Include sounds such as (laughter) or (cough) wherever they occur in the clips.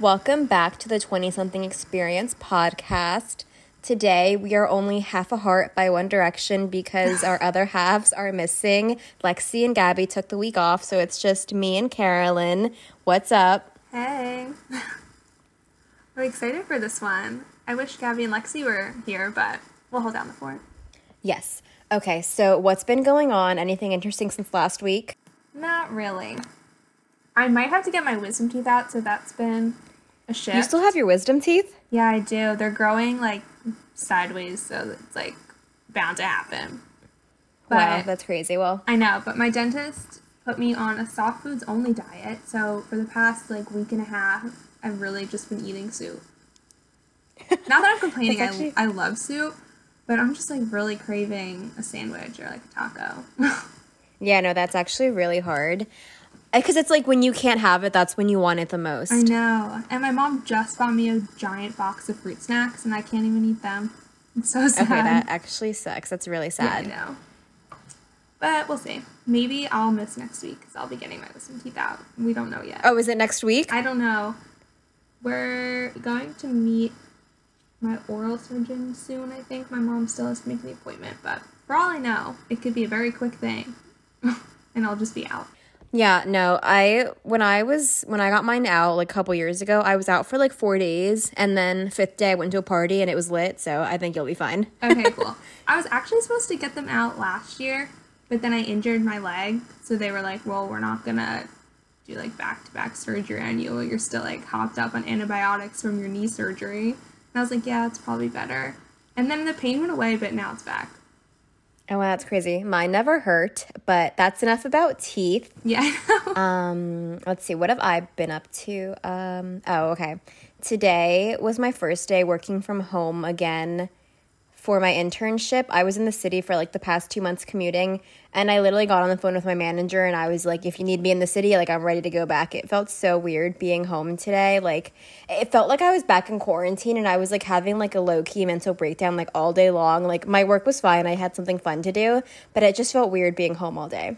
Welcome back to the 20 something experience podcast. Today we are only half a heart by One Direction because our (laughs) other halves are missing. Lexi and Gabby took the week off, so it's just me and Carolyn. What's up? Hey. (laughs) I'm excited for this one. I wish Gabby and Lexi were here, but we'll hold down the fort. Yes. Okay, so what's been going on? Anything interesting since last week? Not really. I might have to get my wisdom teeth out, so that's been a shift. You still have your wisdom teeth? Yeah, I do. They're growing like sideways, so it's like bound to happen. wow, that's crazy. Well, I know, but my dentist put me on a soft foods only diet. So for the past like week and a half, I've really just been eating soup. (laughs) Not that I'm complaining. actually- I I love soup, but I'm just like really craving a sandwich or like a taco. (laughs) yeah, no, that's actually really hard. Eh, because it's like when you can't have it, that's when you want it the most. I know. And my mom just bought me a giant box of fruit snacks, and I can't even eat them. It's so sad. Okay, that actually sucks. That's really yeah, sad. I know. But we'll see. Maybe I'll miss next week because I'll be getting my wisdom teeth out. We don't know yet. Oh, is it next week? I don't know. We're going to meet my oral surgeon soon, I think. My mom still has to make the appointment, but for all I know, it could be a very quick thing. (laughs) and I'll just be out. Yeah, no. I when I was when I got mine out like a couple years ago, I was out for like four days, and then fifth day I went to a party and it was lit. So I think you'll be fine. Okay, (laughs) cool. I was actually supposed to get them out last year, but then I injured my leg, so they were like, "Well, we're not gonna do like back to back surgery on you. You're still like hopped up on antibiotics from your knee surgery." And I was like, "Yeah, it's probably better." And then the pain went away, but now it's back. Oh, wow, that's crazy. Mine never hurt, but that's enough about teeth. Yeah, I know. (laughs) Um, let's see, what have I been up to? Um, oh, okay. Today was my first day working from home again for my internship. I was in the city for like the past two months commuting, and I literally got on the phone with my manager and I was like, if you need me in the city, like I'm ready to go back. It felt so weird being home today. Like, it felt like I was back in quarantine and I was like having like a low key mental breakdown like all day long. Like, my work was fine, I had something fun to do, but it just felt weird being home all day.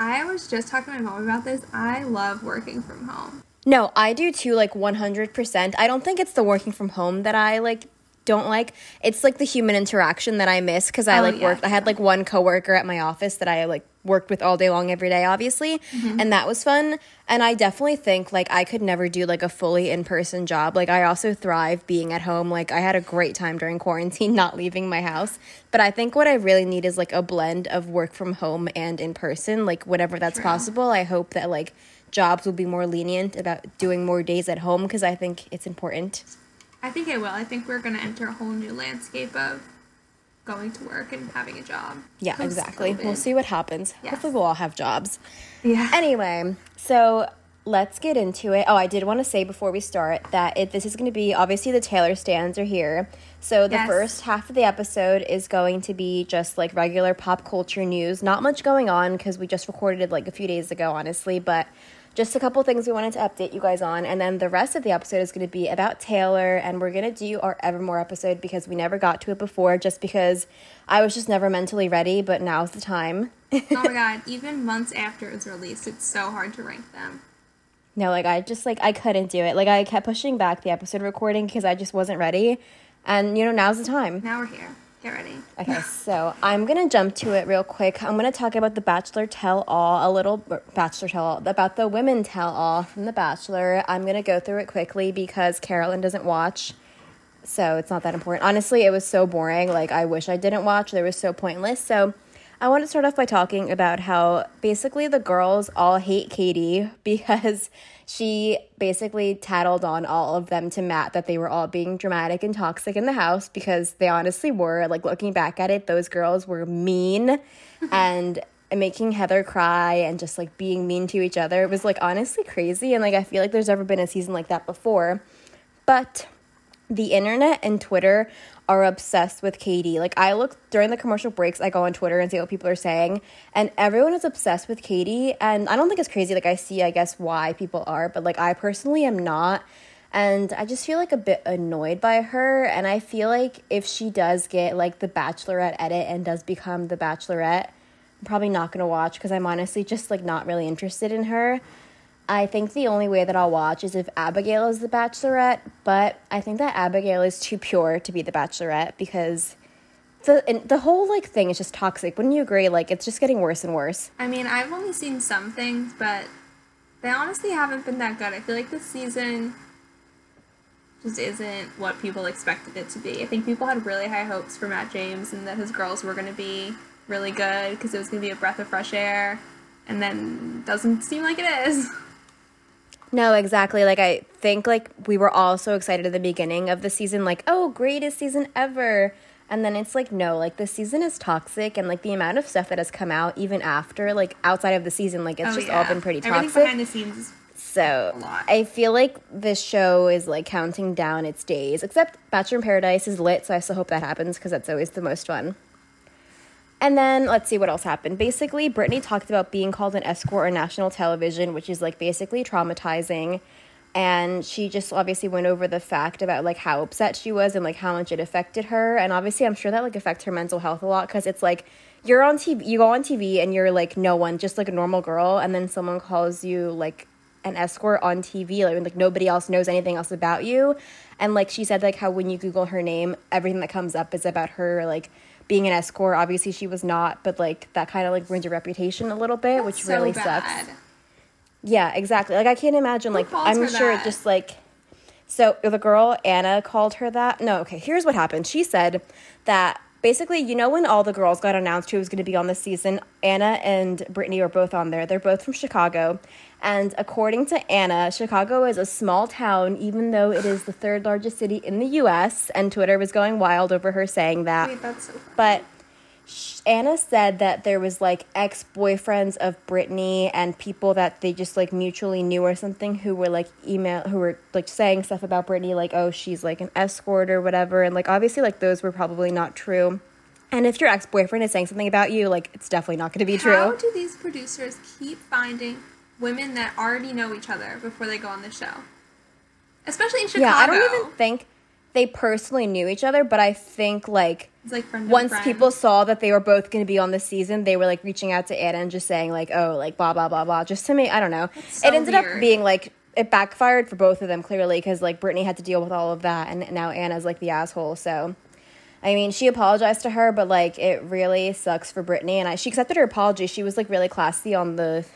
I was just talking to my mom about this. I love working from home. No, I do too, like 100%. I don't think it's the working from home that I like don't like. It's like the human interaction that I miss because I Oh, like yeah. worked. I had like one coworker at my office that I like worked with all day long every day, obviously, Mm-hmm. and that was fun. And I definitely think like I could never do like a fully in person job. Like I also thrive being at home. Like I had a great time during quarantine, (laughs) not leaving my house. But I think what I really need is like a blend of work from home and in person. Like whenever that's True. possible, I hope that like jobs will be more lenient about doing more days at home because I think it's important. I think I will. I think we're going to enter a whole new landscape of going to work and having a job. Yeah, exactly. Post-COVID. We'll see what happens. Yes. Hopefully, we'll all have jobs. Yeah. Anyway, so let's get into it. Oh, I did want to say before we start that it, this is going to be obviously the Taylor stans are here. So the Yes. first half of the episode is going to be just like regular pop culture news. Not much going on because we just recorded it like a few days ago, honestly, but just a couple things we wanted to update you guys on. And then the rest of the episode is going to be about Taylor, and we're going to do our Evermore episode because we never got to it before, just because I was just never mentally ready, but now's the time. oh my (laughs) god, even months after it was released, it's so hard to rank them. No, like I just like I couldn't do it. Like I kept pushing back the episode recording because I just wasn't ready. And you know, now's the time. Now we're here. Get ready. Okay, so I'm gonna jump to it real quick. I'm gonna talk about the Bachelor Tell All, a little or Bachelor Tell All, about the Women Tell All from The Bachelor. I'm gonna go through it quickly because Carolyn doesn't watch, so it's not that important. Honestly, it was so boring. Like I wish I didn't watch. They were so pointless. So I want to start off by talking about how basically the girls all hate Katie (laughs) because she basically tattled on all of them to Matt that they were all being dramatic and toxic in the house because they honestly were. Like looking back at it, those girls were mean (laughs) and making Heather cry and just like being mean to each other. It was like honestly crazy and like I feel like there's never been a season like that before. But the internet and Twitter are obsessed with Katie. Like I look during the commercial breaks, I go on Twitter and see what people are saying, and everyone is obsessed with Katie. And I don't think it's crazy. Like I see, I guess why people are, but like I personally am not. And I just feel like a bit annoyed by her. And I feel like if she does get like the Bachelorette edit and does become the Bachelorette, I'm probably not gonna watch because I'm honestly just like not really interested in her. I think the only way that I'll watch is if Abigail is the Bachelorette, but I think that Abigail is too pure to be the Bachelorette because the the whole like thing is just toxic. Wouldn't you agree? Like it's just getting worse and worse. I mean, I've only seen some things, but they honestly haven't been that good. I feel like this season just isn't what people expected it to be. I think people had really high hopes for Matt James and that his girls were going to be really good because it was going to be a breath of fresh air, and then doesn't seem like it is. (laughs) No, exactly. Like I think like we were all so excited at the beginning of the season, like, oh, greatest season ever. And then it's like, no, like the season is toxic and like the amount of stuff that has come out even after, like outside of the season, like it's Oh, just yeah. all been pretty Everything toxic. behind the scenes So. I feel like this show is like counting down its days. Except Bachelor in Paradise is lit, so I still hope that happens because that's always the most fun. And then let's see what else happened. Basically, Brittany talked about being called an escort on national television, which is like basically traumatizing. And she just obviously went over the fact about like how upset she was and like how much it affected her. And obviously, I'm sure that like affects her mental health a lot because it's like you're on TV, you go on TV and you're like no one, just like a normal girl, and then someone calls you like an escort on TV, like, like nobody else knows anything else about you. And like she said, like how when you Google her name, everything that comes up is about her like being an escort. Obviously, she was not, but like that kind of like ruins your reputation a little bit, which so really bad. sucks. Yeah, exactly. Like I can't imagine. Like I'm sure that? just like so oh, the girl Anna called her that. No, okay. Here's what happened. She said that basically, you know, when all the girls got announced who was going to be on this season, Anna and Brittany were both on there. They're both from Chicago, and according to Anna, Chicago is a small town, even though it is the third largest city in the U.S. And Twitter was going wild over her saying that. Wait, so. But Anna said that there was like ex boyfriends of Brittany and people that they just like mutually knew or something who were like email who were like saying stuff about Brittany like oh she's like an escort or whatever and like obviously like those were probably not true. And if your ex boyfriend is saying something about you, like it's definitely not going to be true. How do these producers keep finding women that already know each other before they go on the show? Especially in Chicago. yeah, I don't even think they personally knew each other, but I think like like once people saw that they were both going to be on the season, they were like reaching out to Anna and just saying like, "Oh, like blah blah blah blah," just to me. I don't know. so it ended weird. up being like it backfired for both of them clearly because like Brittany had to deal with all of that, and now Anna's like the asshole. So, I mean, she apologized to her, but like it really sucks for Brittany, and I she accepted her apology. She was like really classy on the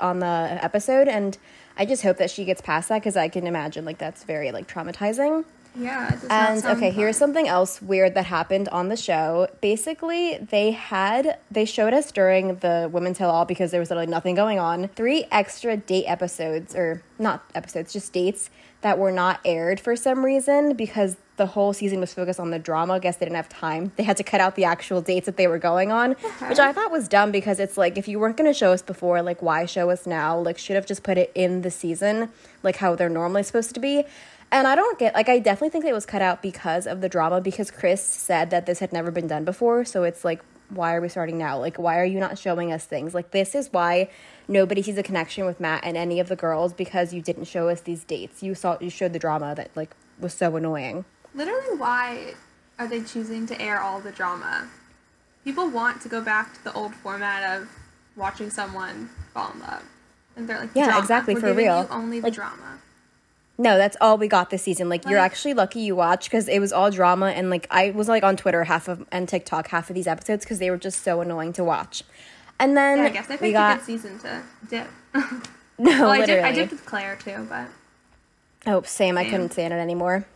on the episode, and I just hope that she gets past that because I can imagine like that's very like traumatizing. Yeah, it does not And okay, fun. here's something else weird that happened on the show. Basically, they had they showed us during the Women's Tell All because there was literally nothing going on. Three extra date episodes, or not episodes, just dates that were not aired for some reason because the whole season was focused on the drama. I guess they didn't have time. They had to cut out the actual dates that they were going on, which I thought was dumb because it's like if you weren't going to show us before, like why show us now? Like should have just put it in the season, like how they're normally supposed to be. And I don't get like I definitely think it was cut out because of the drama because Chris said that this had never been done before, so it's like why are we starting now? Like why are you not showing us things? Like this is why nobody sees a connection with Matt and any of the girls because you didn't show us these dates. You saw you showed the drama that like was so annoying. Literally, why are they choosing to air all the drama? People want to go back to the old format of watching someone fall in love, and they're like, Yeah, drama. exactly, We're for real. Only the Like- drama. No, that's all we got this season. Like, you're actually lucky you watched because it was all drama and like I was like on Twitter half of and TikTok half of these episodes because they were just so annoying to watch. And then Yeah, I guess we picked got a good season to dip. no (laughs) well, I literally. dipped, I dipped with Clare too, but Oh, same. I Same. couldn't stand it anymore.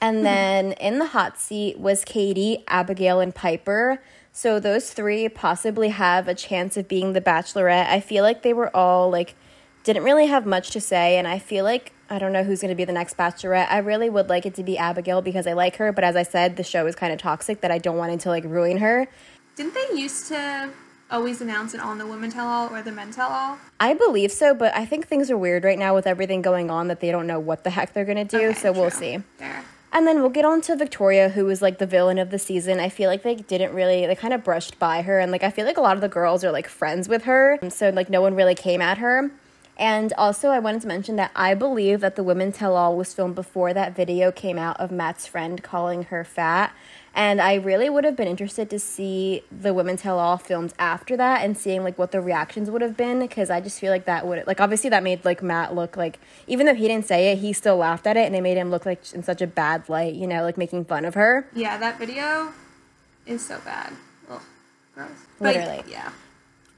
And hmm. then in the hot seat was Katie, Abigail, and Piper. So those three possibly have a chance of being the Bachelorette. I feel like they were all like didn't really have much to say, and I feel like I don't know who's going to be the next Bachelorette. I really would like it to be Abigail because I like her, but as I said, the show is kind of toxic that I don't want it to like ruin her. didn't they used to always announce it on the Women Tell All or the Men Tell All? I believe so, but I think things are weird right now with everything going on that they don't know what the heck they're going to do, Okay, so we'll see. Fair. And then we'll get on to Victoria, who was like the villain of the season. I feel like they didn't really, they kind of brushed by her. And like, I feel like a lot of the girls are like friends with her. So, like, no one really came at her. And also, I wanted to mention that I believe that the Women Tell All was filmed before that video came out of Matt's friend calling her fat. And I really would have been interested to see the Women's Tell All filmed after that and seeing like what the reactions would have been because I just feel like that would like obviously that made like Matt look like even though he didn't say it, he still laughed at it and it made him look like in such a bad light, you know, like making fun of her. Yeah, that video is so bad. Ugh, gross. But, Literally. yeah.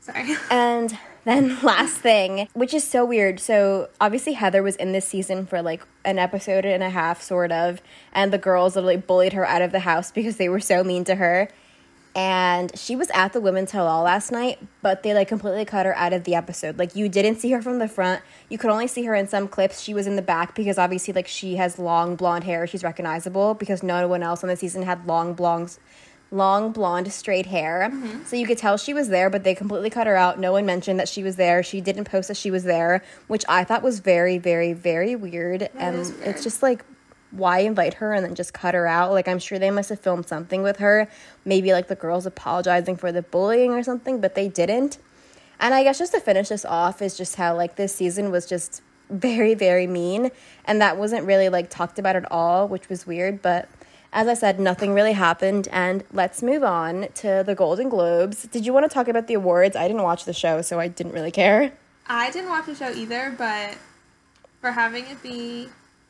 Sorry. (laughs) And then (laughs) last thing, which is so weird. So obviously Heather was in this season for like an episode and a half, sort of, and the girls literally bullied her out of the house (laughs) because they were so mean to her. And she was at the women's All last night, but they like completely cut her out of the episode. Like you didn't see her from the front. You could only see her in some clips. She was in the back because obviously like she has long blonde hair. She's recognizable because no one else on the season had long blonde long blonde straight hair. Mm-hmm. So you could tell she was there, but they completely cut her out. No one mentioned that she was there. She didn't post that she was there, which I thought was very, very, very weird. and weird. it's just like, why invite her and then just cut her out? Like, I'm sure they must have filmed something with her. Maybe like the girls apologizing for the bullying or something, but they didn't. And I guess just to finish this off is just how like this season was just (laughs) very, very mean. And that wasn't really like talked about at all, which was weird. But as I said, nothing really happened. And let's move on to the Golden Globes. Did you want to talk about the awards? I didn't watch the show, so I didn't really care. I didn't watch the show either, but for having it be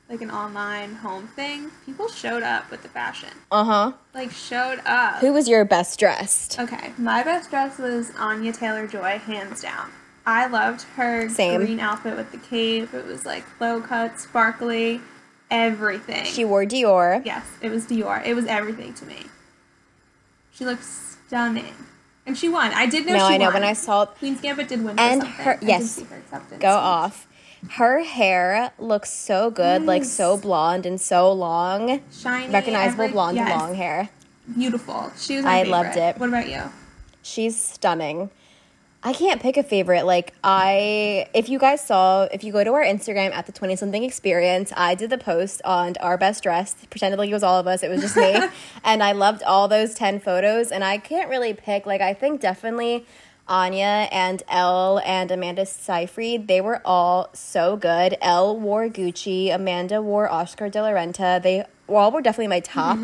like an online home thing, people showed up with the fashion. Uh huh. Like showed up. Who was your best dressed? Okay, my best dress was Anya Taylor Joy, hands down. I loved her Same. green outfit with the cape. It was like low cut, sparkly, everything. She wore Dior. yes, it was Dior. It was everything to me. She looked stunning, and she won. I did know. No, she I know. won. When I saw Queen's Gambit did win, And her- yes. her go off. Her hair looks so good, like so blonde and so long. shiny, Recognizable every- blonde yes, long hair. beautiful. She was. I loved it. What about you? She's stunning. I can't pick a favorite. Like I if you guys saw, if you go to our Instagram at the 20 something experience, I did the post on our best dressed, pretended like it was all of us, it was just me. (laughs) and I loved all those 10 photos and I can't really pick like I think definitely Anya and Elle and Amanda Seyfried, they were all so good. Elle wore Gucci, Amanda wore Oscar de la Renta. They all were definitely my top.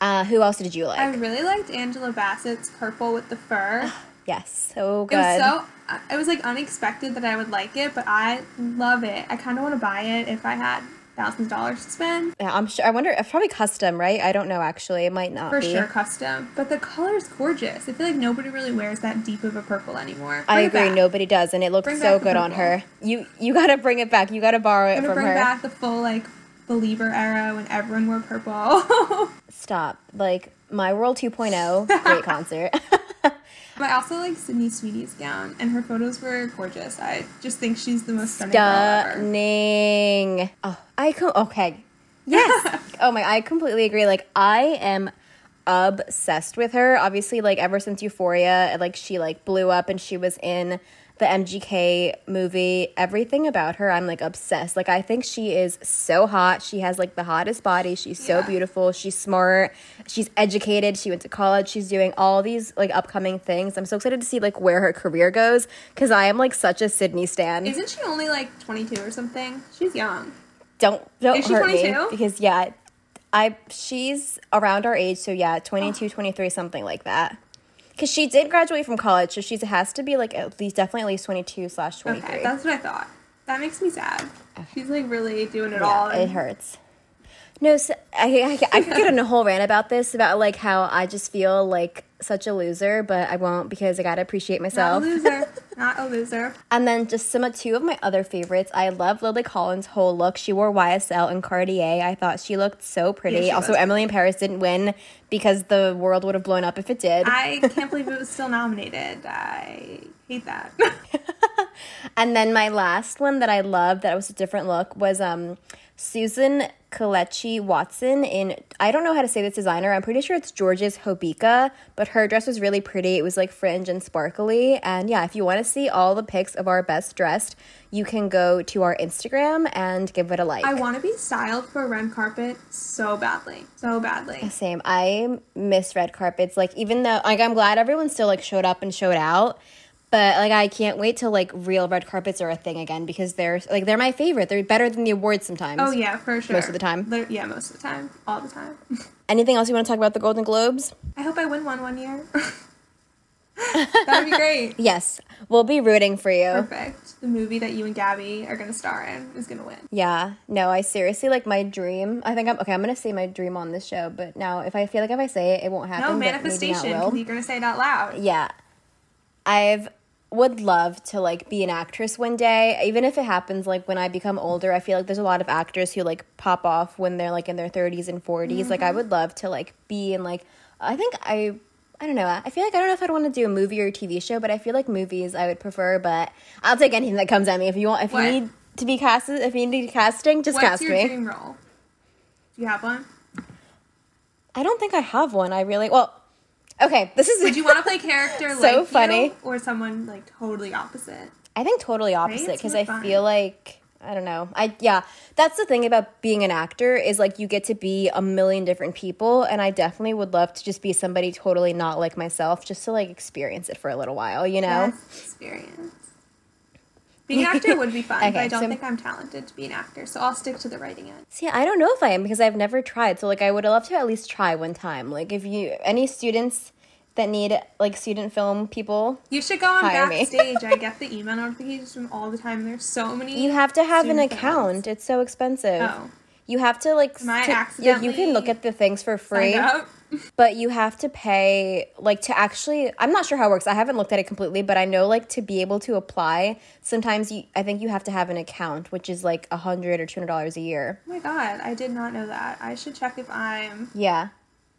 Uh, who else did you like? I really liked Angela Bassett's purple with the fur. Yes, so It good. was so. uh, It was like unexpected that I would like it, but I love it. I kind of want to buy it if I had thousands of dollars to spend. Yeah, I'm sure. I wonder. It's probably custom, right? I don't know. Actually, it might not For be. sure, custom. But the color is gorgeous. I feel like nobody really wears that deep of a purple anymore. I Bring it agree. Nobody does, and it looks Bring so good on her. You you gotta bring it back. You gotta borrow it from bring her. back the full like believer era when everyone wore purple. (laughs) Stop. Like My World 2.0, great (laughs) concert. (laughs) but I also like Sydney Sweeney's gown, and her photos were gorgeous. I just think she's the most stunning girl ever. Stunning. Oh, I co- okay. Yes. (laughs) oh my, I completely agree. Like I am obsessed with her. Obviously, like ever since Euphoria, like she like blew up and she was in the MGK movie. Everything about her, I'm like obsessed. Like I think she is so hot. She has like the hottest body. She's so Yeah. beautiful. She's smart. She's educated. She went to college. She's doing all these like upcoming things. I'm so excited to see like where her career goes because I am like such a Sydney stan. Isn't she only like 22 or something? She's young. don't don't hurt me because yeah i she's around our age so yeah 22 23 something like that because she did graduate from college so she has to be like at least definitely at least 22 slash 23 Okay, that's what I thought. That makes me sad. She's like really doing it yeah, all. it hurts no so, I, I, I could get on a whole rant about this about like how i just feel like such a loser but i won't because i gotta appreciate myself. Not a loser. (laughs) Not a loser. And then just some of two of my other favorites. I love Lily Collins' whole look. She wore YSL and Cartier. I thought she looked so pretty. Yeah, also, was Emily in Paris didn't win because the world would have blown up if it did. I can't believe it was still nominated. I hate that. (laughs) (laughs) and then my last one that I loved that was a different look was um Susan Kelechi Watson in I don't know how to say this designer. I'm pretty sure it's Georges Hobeika, but her dress was really pretty. It was like fringe and sparkly. And yeah, if you want to see all the pics of our best dressed, you can go to our Instagram and give it a like. I want to be styled for a red carpet so badly. So badly. Same. I miss red carpets. Like even though like I'm glad everyone still like showed up and showed out, But like I can't wait till like real red carpets are a thing again because they're like they're my favorite. They're better than the awards sometimes. Oh yeah, for sure. Most of the time. Lit- yeah, most of the time, all the time. (laughs) Anything else you want to talk about the Golden Globes? I hope I win one one year. (laughs) That'd be great. (laughs) Yes, we'll be rooting for you. Perfect. The movie that you and Gabby are gonna star in is gonna win. Yeah, no, I seriously like my dream. I think I'm okay. I'm gonna say my dream on this show, but now if I feel like if I say it, it won't happen. No manifestation. You're gonna say it out loud. Yeah, I've would love to like be an actress one day, even if it happens like when I become older. I feel like there's a lot of actors who like pop off when they're like in their 30s and 40s. Like I mm-hmm. would love to like be in like I think I. I don't know. I feel like I don't know if I'd want to do a movie or a TV show, but I feel like movies I would prefer. But I'll take anything that comes at me. If you want, if What? you need to be casted, if you need casting, just What's cast your me. dream role? Do you have one? I don't think I have one. I really well. Okay, this is. Would you want to play (laughs) character So like you funny. or someone like totally opposite? I think totally opposite because more I feel like I don't know. I yeah, that's the thing about being an actor is like you get to be a million different people, and I definitely would love to just be somebody totally not like myself, just to like experience it for a little while, you know. Yes, experience. Being an actor would be fun, (laughs) but I don't so- think I'm talented to be an actor, so I'll stick to the writing end. See, I don't know if I am because I've never tried. So like, I would love to at least try one time. Like, if you any students that need like student film people, You should go on backstage. I (laughs) get the email notifications from all the time. There's so many. you have to have an account. films. It's so expensive. Oh. You have to like I to- yeah, you can look at the things for free. Up. But you have to pay like to actually i'm not sure how it works. I haven't looked at it completely but i know like to be able to apply sometimes you i think you have to have an account which is like a hundred or two hundred dollars a year. Oh my god, I did not know that. I should check if I'm yeah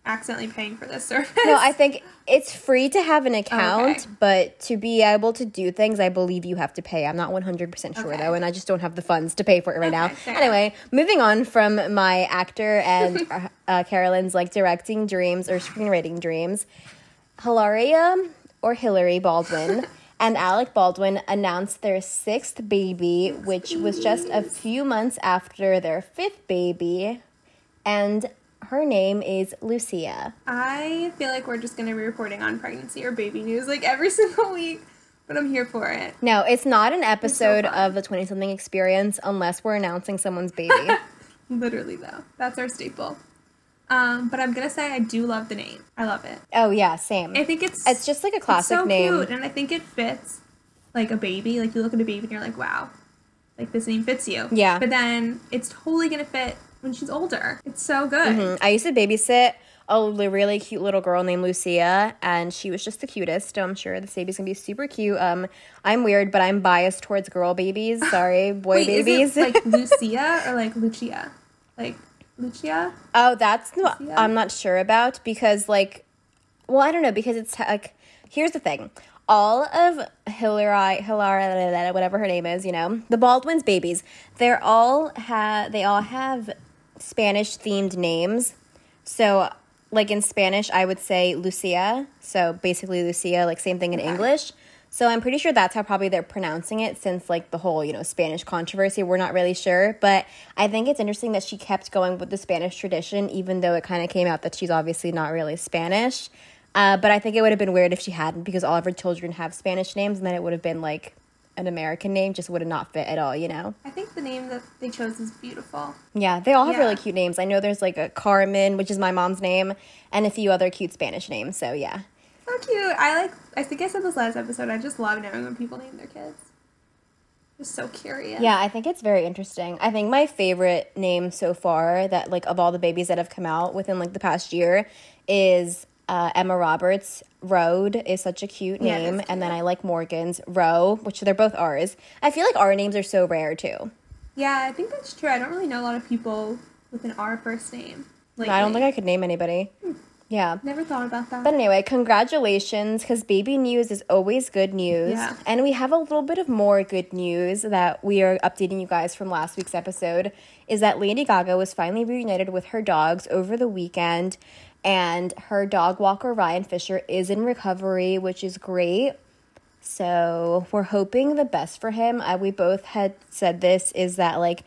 accidentally paying for this service. no i think it's free to have an account Okay. but to be able to do things i believe you have to pay i'm not 100% sure Okay. though and i just don't have the funds to pay for it right now fair anyway moving on from my actor (laughs) and uh, uh, carolyn's like directing dreams or screenwriting dreams Hilaria or Hillary Baldwin (laughs) and Alec Baldwin announced their sixth baby, which was just a few months after their fifth baby. And her name is Lucia. I feel like we're just gonna be reporting on pregnancy or baby news like every (laughs) single week, but I'm here for it. No, it's not an episode fun. of the 20 something experience unless we're announcing someone's baby. (laughs) Literally though, that's our staple. Um, but I'm gonna say I do love the name. I love it. oh, yeah, same. I think it's It's just like a classic so name. cute, and I think it fits like a baby. Like you look at a baby and you're like, wow, like this name fits you. Yeah. But then it's totally gonna fit when she's older. It's so good. Mhm. I used to babysit a really cute little girl named Lucia, and she was just the cutest. So I'm sure this baby's gonna be super cute. Um, I'm weird, but I'm biased towards girl babies. (laughs) Sorry, boy Wait, babies. is it like (laughs) Lucia or like Lucia? Like Lucia? oh, that's Lucia? I'm not sure about because like, well, I don't know because it's like here's the thing. All of Hillary, Hillary, whatever her name is, you know, the Baldwin's babies, they're all have they all have Spanish themed names. So, like in Spanish, I would say Lucia. So basically, Lucia, like same thing in Okay. English. So I'm pretty sure that's how probably they're pronouncing it since like the whole, you know, Spanish controversy. We're not really sure, but I think it's interesting that she kept going with the Spanish tradition, even though it kind of came out that she's obviously not really Spanish. Uh, but I think it would have been weird if she hadn't because all of her children have Spanish names, and then it would have been like an American name, just would have not fit at all, you know? I think the name that they chose is beautiful. Yeah, they all have Yeah. really cute names. I know there's like a Carmen, which is my mom's name, and a few other cute Spanish names. So yeah. So cute. I like. I think I said this last episode. I just love knowing when people name their kids. Just so curious. Yeah, I think it's very interesting. I think my favorite name so far that like of all the babies that have come out within like the past year is uh, Emma Roberts. Road is such a cute name, and then. I like Morgan's Roe, which they're both R's. I feel like R names are so rare too. Yeah, I think that's true. I don't really know a lot of people with an R first name. Lately. I don't think I could name anybody. Yeah. Never thought about that. But anyway, congratulations, because baby news is always good news. Yeah. And we have a little bit of more good news that we are updating you guys from last week's episode is that Lady Gaga was finally reunited with her dogs over the weekend. And her dog walker, Ryan Fischer, is in recovery, which is great. So we're hoping the best for him. Uh, we both had said this is that like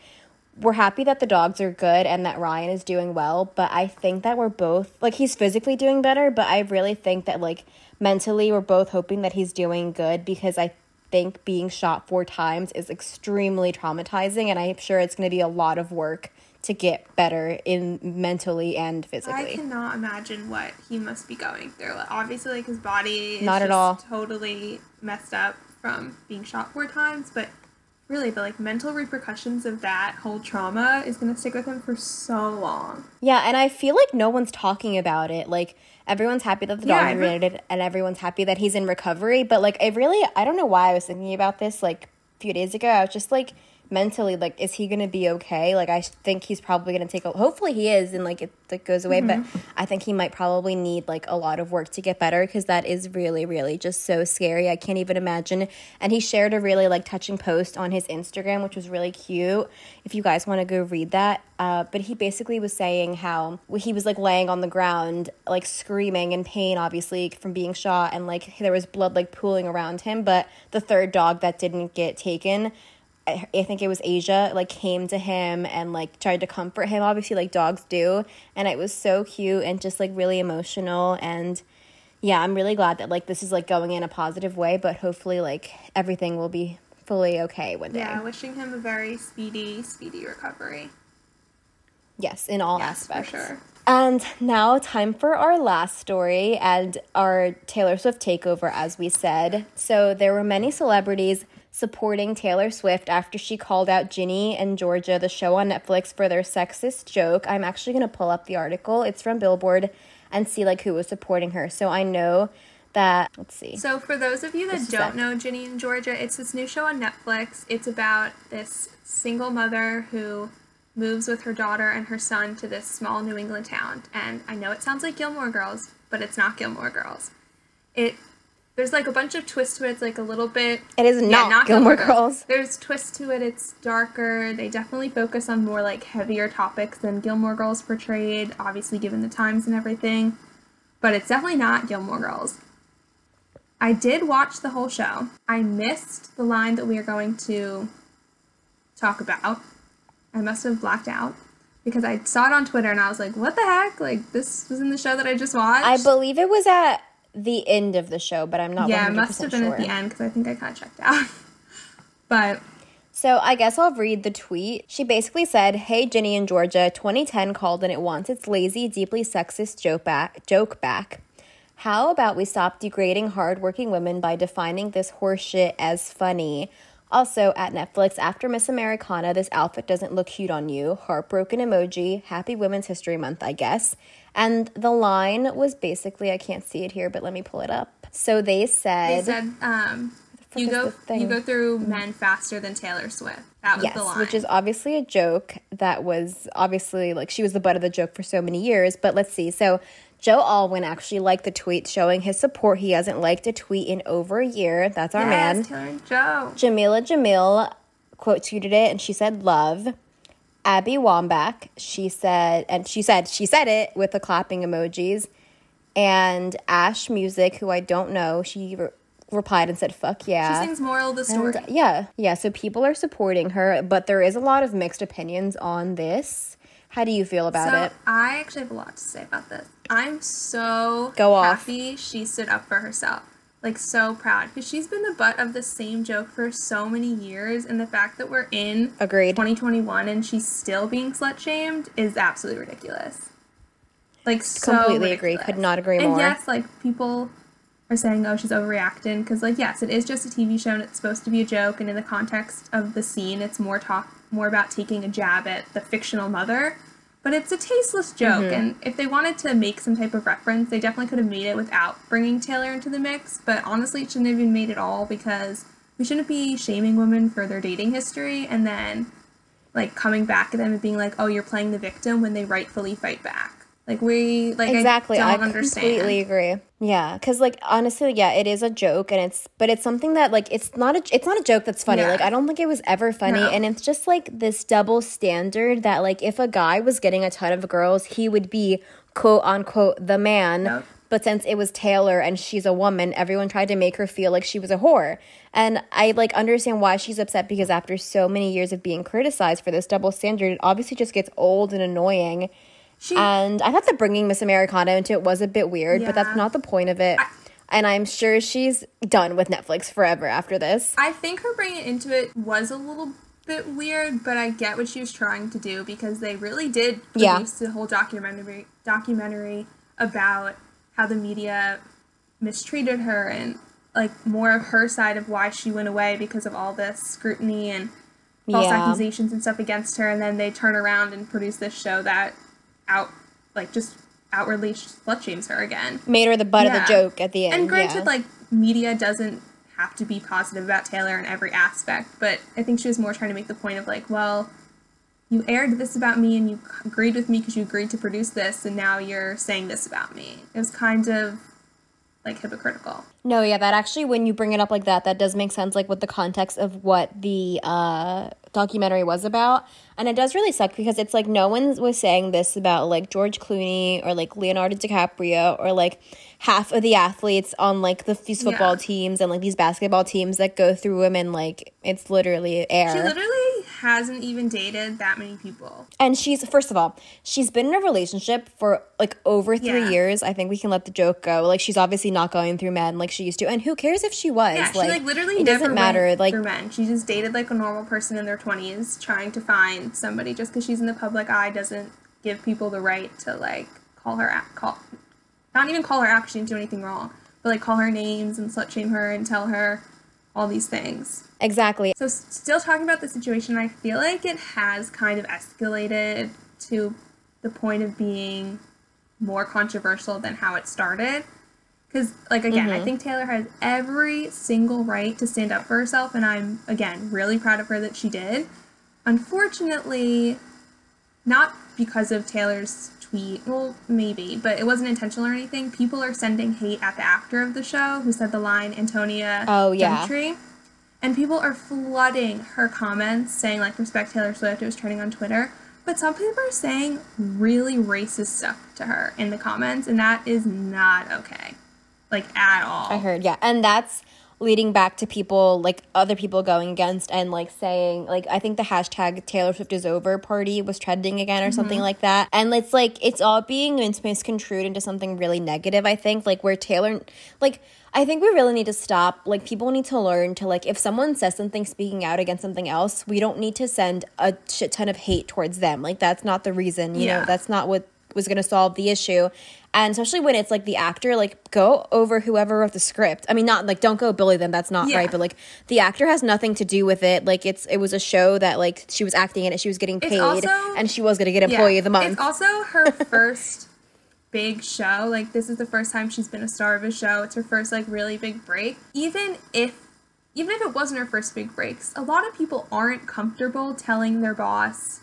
we're happy that the dogs are good and that Ryan is doing well, but I think that we're both like he's physically doing better, but I really think that like mentally we're both hoping that he's doing good because I think being shot four times is extremely traumatizing and I'm sure it's going to be a lot of work to get better in mentally and physically. I cannot imagine what he must be going through. Obviously, like his body is Not at just all. totally messed up from being shot four times, but really the like mental repercussions of that whole trauma is gonna stick with him for so long. Yeah, and I feel like no one's talking about it. Like everyone's happy that the dog I is re- and everyone's happy that he's in recovery, but like I really I don't know why I was thinking about this like a few days ago. I was just like mentally like is he to be okay? Like I think he's probably to take a hopefully he is and like it like goes away, but I think he might probably need like a lot of work to get better cuz that is really really just so scary. I can't even imagine. And he shared a really like touching post on his Instagram which was really cute. If you guys want to go read that, uh, but he basically was saying how he was like laying on the ground, like screaming in pain, obviously from being shot, and like there was blood like pooling around him. But the third dog that didn't get taken, I, I think it was Asia, like came to him and like tried to comfort him. Obviously, like dogs do, and it was so cute and just like really emotional and. Yeah, I'm really glad that like this is like going in a positive way, but hopefully like everything will be fully okay one day. Yeah, wishing him a very speedy, speedy recovery. Yes, in all Yes, for aspects. sure. And now, time for our last story and our Taylor Swift takeover, as we said. So, there were many celebrities supporting Taylor Swift after she called out Ginny and Georgia, the show on Netflix, for their sexist joke. I'm actually going to pull up the article, it's from Billboard, and see like who was supporting her. So, I know that, let's see. So, for those of you that don't that- know Ginny and Georgia, it's this new show on Netflix. It's about this single mother who moves with her daughter and her son to this small New England town. And I know it sounds like Gilmore Girls, but it's not Gilmore Girls. It there's like a bunch of twists to it. It's like a little bit. It is not Gilmore Girls. There's twists to it. It's darker. They definitely focus on more like heavier topics than Gilmore Girls portrayed. Obviously, given the times and everything, but it's definitely not Gilmore Girls. I did watch the whole show. I missed the line that we are going to talk about. I must have blacked out because I saw it on Twitter and I was like, "What the heck? Like this was in the show that I just watched." I believe it was at the end of the show, but I'm not yeah, 100% it must have been sure. at the end because I think I kind of checked out. (laughs) but So I guess I'll read the tweet. She basically said, "Hey Ginny and Georgia, 2010 called and it wants its lazy, deeply sexist joke back. Joke back. How about we stop degrading hardworking women by defining this horseshit as funny?" Also at Netflix, after Miss Americana, this outfit doesn't look cute on you. Heartbroken emoji. Happy Women's History Month, I guess. And the line was basically, I can't see it here, but let me pull it up. So they they said, said um, you go the you go through men faster than Taylor Swift. That was Yes, the line. which is obviously a joke that was obviously like she was the butt of the joke for so many years. But let's see. So Joe Alwyn actually liked the tweet showing his support. He hasn't liked a tweet in over a year. That's our yes, man. Taylor and Joe. Jamila Jamil quote tweeted it and she said love. Abby Wambach, she said, and she said, she said it with the clapping emojis. And Ashe Music, who I don't know, she re- replied and said, fuck yeah. She sings moral of the story. And, yeah, yeah. So people are supporting her, but there is a lot of mixed opinions on this. How do you feel about so it? I actually have a lot to say about this. I'm so Go off. happy she stood up for herself. Like so proud because she's been the butt of the same joke for so many years, and the fact that we're in Agreed. 2021 and she's still being slut shamed is absolutely ridiculous. Like so Completely agree. ridiculous. Could not agree more. and more. yes, like people are saying, "Oh, she's overreacting," because like yes, it is just a TV show and it's supposed to be a joke, and in the context of the scene, it's more talk more about taking a jab at the fictional mother. But it's a tasteless joke, Mm-hmm. and if they wanted to make some type of reference, they definitely could have made it without bringing Taylor into the mix. But honestly, it shouldn't have been made at all because we shouldn't be shaming women for their dating history and then like coming back at them and being like, "Oh, you're playing the victim," when they rightfully fight back. Like we like exactly. I I, completely agree. Yeah, because like honestly, yeah, it is a joke, and it's but it's something that like it's not a it's not a joke that's funny. Yeah. Like I don't think it was ever funny, No. and it's just like this double standard that like if a guy was getting a ton of girls, he would be quote unquote the man. But since it was Taylor and she's a woman, everyone tried to make her feel like she was a whore. And I like understand why she's upset because after so many years of being criticized for this double standard, it obviously just gets old and annoying. She, And I thought that bringing Miss Americana into it was a bit weird, but that's not the point of it. and I'm sure she's done with Netflix forever after this. I think her bringing it into it was a little bit weird, but I get what she was trying to do because they really did Yeah. release the whole documentary documentary about how the media mistreated her and like more of her side of why she went away because of all this scrutiny and false Yeah. accusations and stuff against her and then they turn around and produce this show that out like just outwardly slut shames her again. Made her the butt of the joke at the end. And granted, yeah. like media doesn't have to be positive about Taylor in every aspect, but I think she was more trying to make the point of like, well, you aired this about me and you agreed with me because you agreed to produce this, and now you're saying this about me. It was kind of like hypocritical. No, yeah, that actually, when you bring it up like that, that does make sense, like with the context of what the uh, documentary was about. And it does really suck because it's like no one was saying this about like George Clooney or like Leonardo DiCaprio or like half of the athletes on like the, these football Yeah. teams and like these basketball teams that go through women. Like it's literally air. She literally hasn't even dated that many people. And she's first of all, she's been in a relationship for like over three Yeah. years. I think we can let the joke go. Like she's obviously not going through men like she used to. And who cares if she was? Yeah, she like literally it doesn't matter. Like through men. She just dated like a normal person in their twenties, trying to find somebody. Just because she's in the public eye doesn't give people the right to like call her out, call, not even call her out 'cause she didn't do anything wrong, but like call her names and slut shame her and tell her all these things. exactly. So still talking about the situation, I feel like it has kind of escalated to the point of being more controversial than how it started. Because, like, again, I mm-hmm. think Taylor has every single right to stand up for herself, and I'm, again, really proud of her that she did. Unfortunately, not because of Taylor's tweet, well, maybe, but it wasn't intentional or anything. People are sending hate at the actor of the show who said the line, Antonia Oh, yeah. Gentry. And people are flooding her comments saying, like, respect Taylor Swift. It was trending on Twitter. But some people are saying really racist stuff to her in the comments, and that is not okay. Like, at all. I heard, yeah. And that's leading back to people like other people going against and like saying like I think the hashtag Taylor Swift is over party was trending again or mm-hmm. something like that. And it's like it's all being mis- misconstrued into something really negative, I think. Like where Taylor like I think we really need to stop. Like people need to learn to like if someone says something speaking out against something else, we don't need to send a shit ton of hate towards them. Like that's not the reason, you know, that's not what was going to solve the issue. And especially when it's like the actor, like go over whoever wrote the script. I mean, not like don't go bully them. That's not Yeah. right. But like the actor has nothing to do with it. Like it's it was a show that like she was acting in it. She was getting paid, also- and she was going to get employee of the month. It's also her (laughs) first big show. Like this is the first time she's been a star of a show. It's her first like really big break. Even if even if it wasn't her first big breaks, a lot of people aren't comfortable telling their boss,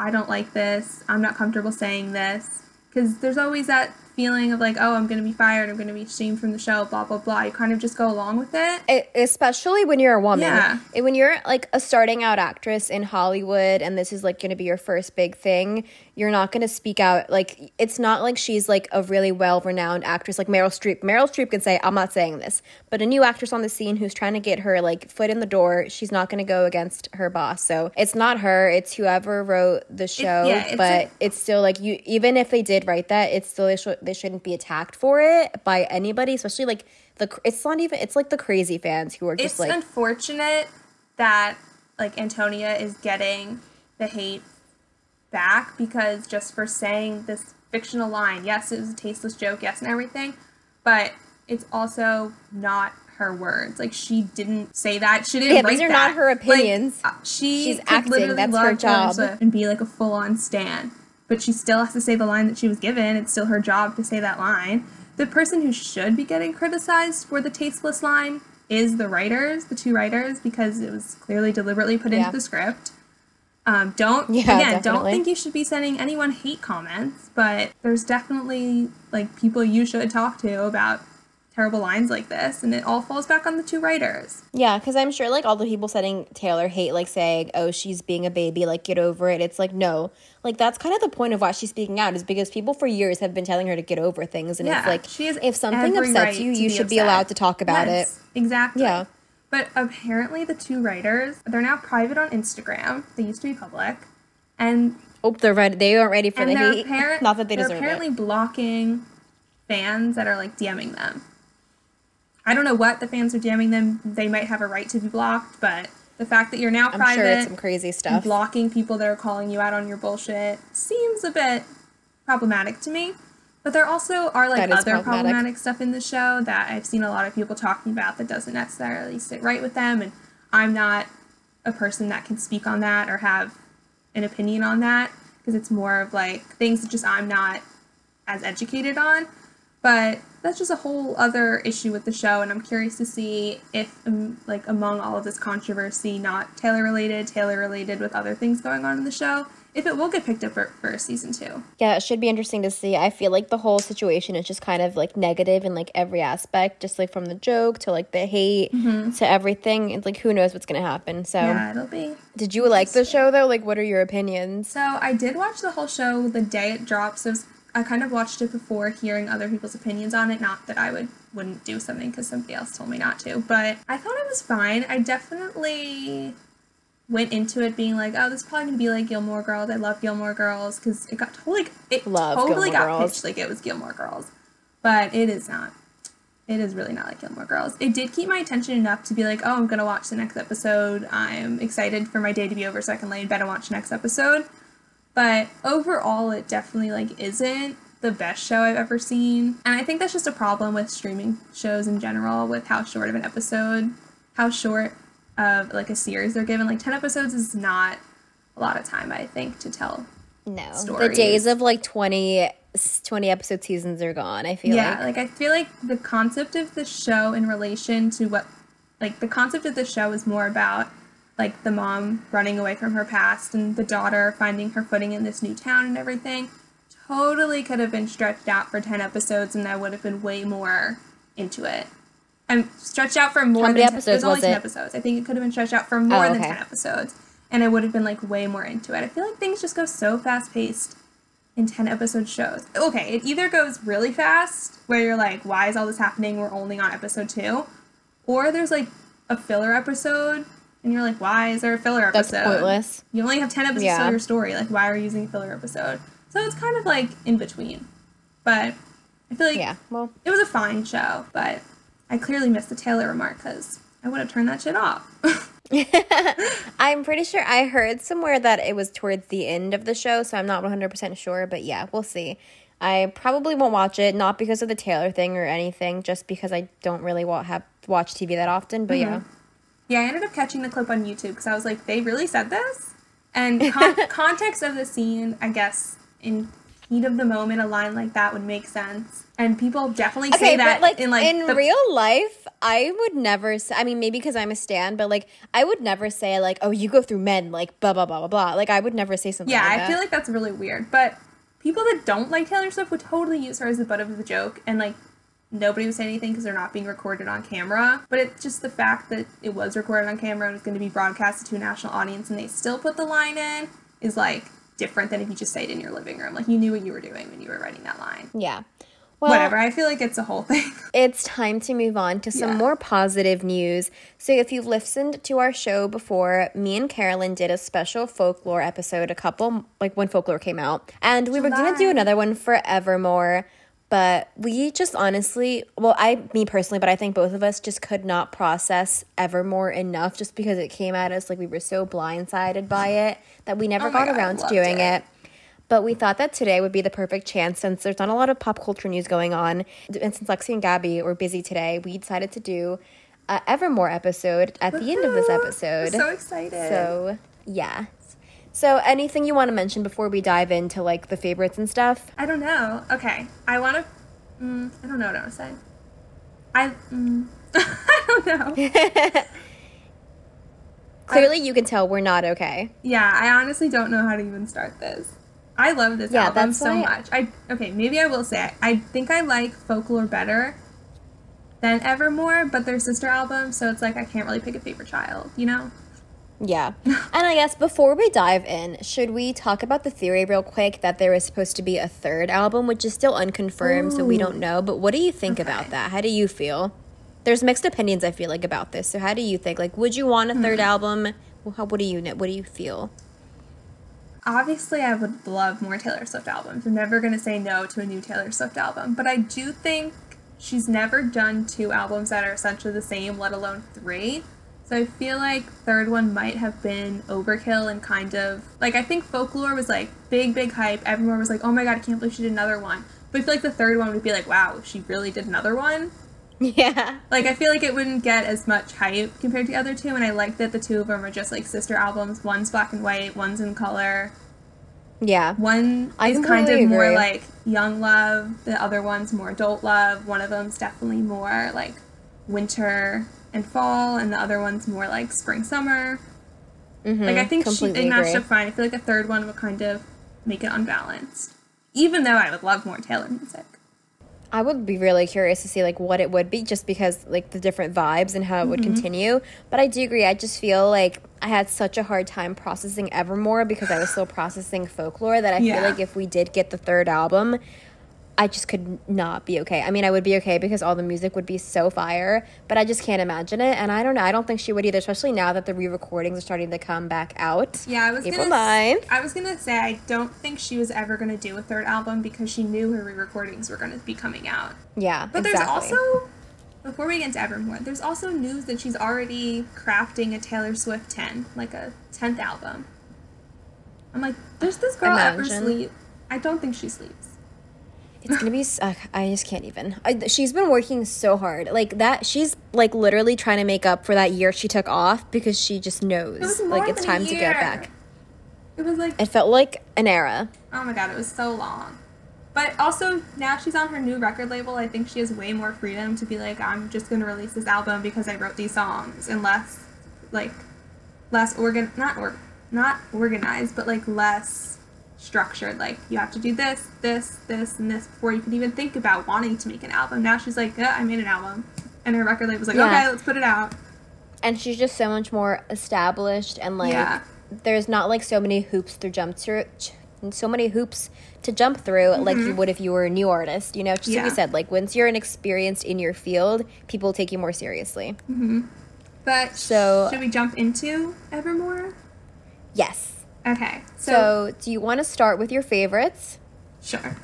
"I don't like this. I'm not comfortable saying this." Because there's always that feeling of like, "Oh, I'm going to be fired. I'm going to be shamed from the show." Blah blah blah. You kind of just go along with it. E- especially when you're a woman. Yeah. When you're like a starting out actress in Hollywood and this is like going to be your first big thing, you're not going to speak out. Like, it's not like she's like a really well renowned actress like Meryl Streep. Meryl Streep can say, I'm not saying this. But a new actress on the scene who's trying to get her like foot in the door, she's not going to go against her boss. So it's not her, it's whoever wrote the show. yeah, it's but a- it's still like you, even if they did write that, it's still, they, sh- they shouldn't be attacked for it by anybody, especially like the, it's not even, it's like the crazy fans who are just it's like, unfortunate that like Antonia is getting the hate back because just for saying this fictional line, yes, it was a tasteless joke, yes, and everything, but it's also not her words. Like she didn't say that. She didn't. Yeah, these are that. not her Like, opinions. uh, she She's acting, that's her job. And be like a full on stan, but she still has to say the line that she was given. It's still her job to say that line. The person who should be getting criticized for the tasteless line is the writers, the two writers, because it was clearly deliberately put Yeah. into the script. Um, don't Yeah, again, don't think you should be sending anyone hate comments, but there's definitely like people you should talk to about terrible lines like this, and it all falls back on the two writers. Yeah, because I'm sure like all the people setting Taylor hate, like saying, "Oh, she's being a baby," like get over it. It's like no, like that's kind of the point of why she's speaking out is because people for years have been telling her to get over things, and Yeah, it's like she has if something upsets right you, you should be allowed to talk about Yes, Exactly. Yeah. But apparently, the two writers they're now private on Instagram. They used to be public, and it. Oh, they're ready. They aren't ready for the they're hate. (laughs) apparent, Not that they they're deserve apparently blocking fans that are like DMing them. I don't know what the fans are DMing them. They might have a right to be blocked, but the fact that you're now I'm private, sure it's some crazy stuff. blocking people that are calling you out on your bullshit seems a bit problematic to me. But there also are like other problematic. problematic stuff in the show that I've seen a lot of people talking about that doesn't necessarily sit right with them, and I'm not a person that can speak on that or have an opinion on that because it's more of like things that just I'm not as educated on. But that's just a whole other issue with the show, and I'm curious to see if, um, like, among all of this controversy, not Taylor related, Taylor related with other things going on in the show, if it will get picked up for, for season two. Yeah, it should be interesting to see. I feel like the whole situation is just kind of like negative in like every aspect, just like from the joke to like the hate mm-hmm. to everything. It's like who knows what's gonna happen. So, Yeah, it'll be. did you like the show though? Like, what are your opinions? So I did watch the whole show the day it dropped. So I kind of watched it before hearing other people's opinions on it. Not that I would wouldn't do something because somebody else told me not to, but I thought it was fine. I definitely went into it being like, oh, this is probably gonna be like Gilmore Girls. I love Gilmore Girls because it got totally it Love totally Gilmore got Girls. pitched like it was Gilmore Girls, but it is not. It is really not like Gilmore Girls. It did keep my attention enough to be like, oh, I'm gonna watch the next episode. I'm excited for my day to be over so I can lay in bed and watch the next episode. But overall, it definitely like isn't the best show I've ever seen, and I think that's just a problem with streaming shows in general, with how short of an episode, how short of like a series they're given. Like ten episodes is not a lot of time, I think, to tell. No, the days of like 20, 20 episode seasons are gone. I feel Yeah, like like I feel like the concept of the show in relation to what, like the concept of the show is more about like the mom running away from her past and the daughter finding her footing in this new town and everything. Totally could have been stretched out for ten episodes, and I would have been way more into it. I'm stretched out for more How many than 10 episodes it was only was ten it? episodes. I think it could have been stretched out for oh, more Oh, than okay. ten episodes, and I would have been like way more into it. I feel like things just go so fast paced in 10 episode shows. Okay, it either goes really fast, where you're like, why is all this happening? We're only on episode two. Or there's like a filler episode, and you're like, why is there a filler episode? that's pointless. You only have 10 episodes Yeah. tell your story. Like, why are you using a filler episode? So it's kind of like in between. But I feel like Yeah, well, it was a fine show, but I clearly missed the Taylor remark because I would have turned that shit off. (laughs) I'm pretty sure I heard somewhere that it was towards the end of the show, so I'm not 100% sure, but yeah, we'll see. I probably won't watch it, not because of the Taylor thing or anything, just because I don't really wa- have watch TV that often, but mm-hmm. yeah. Yeah, I ended up catching the clip on YouTube because I was like, they really said this? And con- (laughs) context of the scene, I guess, in heat of the moment, a line like that would make sense. And people definitely say Okay, that but like in like in the- real life, I would never. Say, I mean, maybe because I'm a stan, but like I would never say like, "Oh, you go through men," like blah blah blah blah blah. Like I would never say something. Yeah, like I that. feel like that's really weird. But people that don't like Taylor Swift would totally use her as the butt of the joke, and like nobody would say anything because they're not being recorded on camera. But it's just the fact that it was recorded on camera and it's going to be broadcasted to a national audience, and they still put the line in is like different than if you just say it in your living room. Like you knew what you were doing when you were writing that line. yeah. Well, Whatever. I feel like it's a whole thing. (laughs) It's time to move on to some Yeah. more positive news. So, if you've listened to our show before, me and Carolyn did a special folklore episode a couple, like when folklore came out. And we were going to do another one for Evermore. But we just honestly, well, I, me personally, but I think both of us just could not process Evermore enough just because it came at us like we were so blindsided by mm-hmm. it that we never Oh got God, around to doing it. it. But we thought that today would be the perfect chance since there's not a lot of pop culture news going on. And since Lexi and Gabby were busy today, we decided to do a Evermore episode at the end of this episode. I'm so excited. So, yeah. So, anything you want to mention before we dive into like the favorites and stuff? I don't know. Okay, I want to. Mm, I don't know what I want to say. I. Mm, (laughs) I don't know. (laughs) Clearly, you can tell we're not okay. Yeah, I honestly don't know how to even start this. I love this Yeah, album so why- much. I okay, maybe I will say I think I like folklore better than Evermore, but they're sister albums, so it's like I can't really pick a favorite child, you know? Yeah. and I guess before we dive in, should we talk about the theory real quick that there is supposed to be a third album, which is still unconfirmed, so we don't know. But what do you think Okay. about that? How do you feel? There's mixed opinions, I feel like, about this. So how do you think? Like, would you want a third Hmm. album? Well, How, what do you? What do you feel? Obviously, I would love more Taylor Swift albums. I'm never going to say no to a new Taylor Swift album, but I do think she's never done two albums that are essentially the same, let alone three. So I feel like third one might have been overkill and kind of like I think folklore was like big big hype. Everyone was like, "Oh my god, I can't believe she did another one." But I feel like the third one would be like, "Wow, she really did another one." Yeah. Like I feel like it wouldn't get as much hype compared to the other two, and I like that the two of them are just like sister albums. One's black and white, one's in color. Yeah. One I is kind of more like young love. The other one's more adult love. One of them's definitely more like winter and fall, and the other one's more like spring summer. Mm-hmm. Like I think she, they matched up fine. I feel like the third one would kind of make it unbalanced. Even though I would love more Taylor music. I would be really curious to see like what it would be just because like the different vibes and how it would continue. But I do agree. I just feel like I had such a hard time processing Evermore because I was still processing folklore that I Yeah. feel like if we did get the third album, I just could not be okay. I mean, I would be okay because all the music would be so fire, but I just can't imagine it. And I don't know. I don't think she would either, especially now that the re-recordings are starting to come back out. Yeah, I was April gonna. 9th. I was gonna say I don't think she was ever gonna do a third album because she knew her re-recordings were gonna be coming out. Yeah, But exactly. there's also, before we get into Evermore, there's also news that she's already crafting a Taylor Swift 10, like a 10th album. I'm like, there's this girl ever sleep? I don't think she sleeps. It's gonna be. ugh, I just can't even. I, she's been working so hard, like that. She's like literally trying to make up for that year she took off because she just knows more like it's time to get back. It was like, It felt like an era. oh my god, it was so long. But also, now she's on her new record label. I think she has way more freedom to be like, I'm just gonna release this album because I wrote these songs, and less, like, less organ, not or, not organized, but like less structured. Like you have to do this, this, this, and this before you can even think about wanting to make an album. Now she's like, yeah, I made an album, and her record label's like, Yeah. okay, let's put it out. and she's just so much more established and like Yeah. there's not like so many hoops to jump through so many hoops to jump through like you would if you were a new artist you know just like Mm-hmm. You said like once you're inexperienced in your field people take you more seriously But So- should we jump into Evermore? yes Okay, so, so do you want to start with your favorites sure,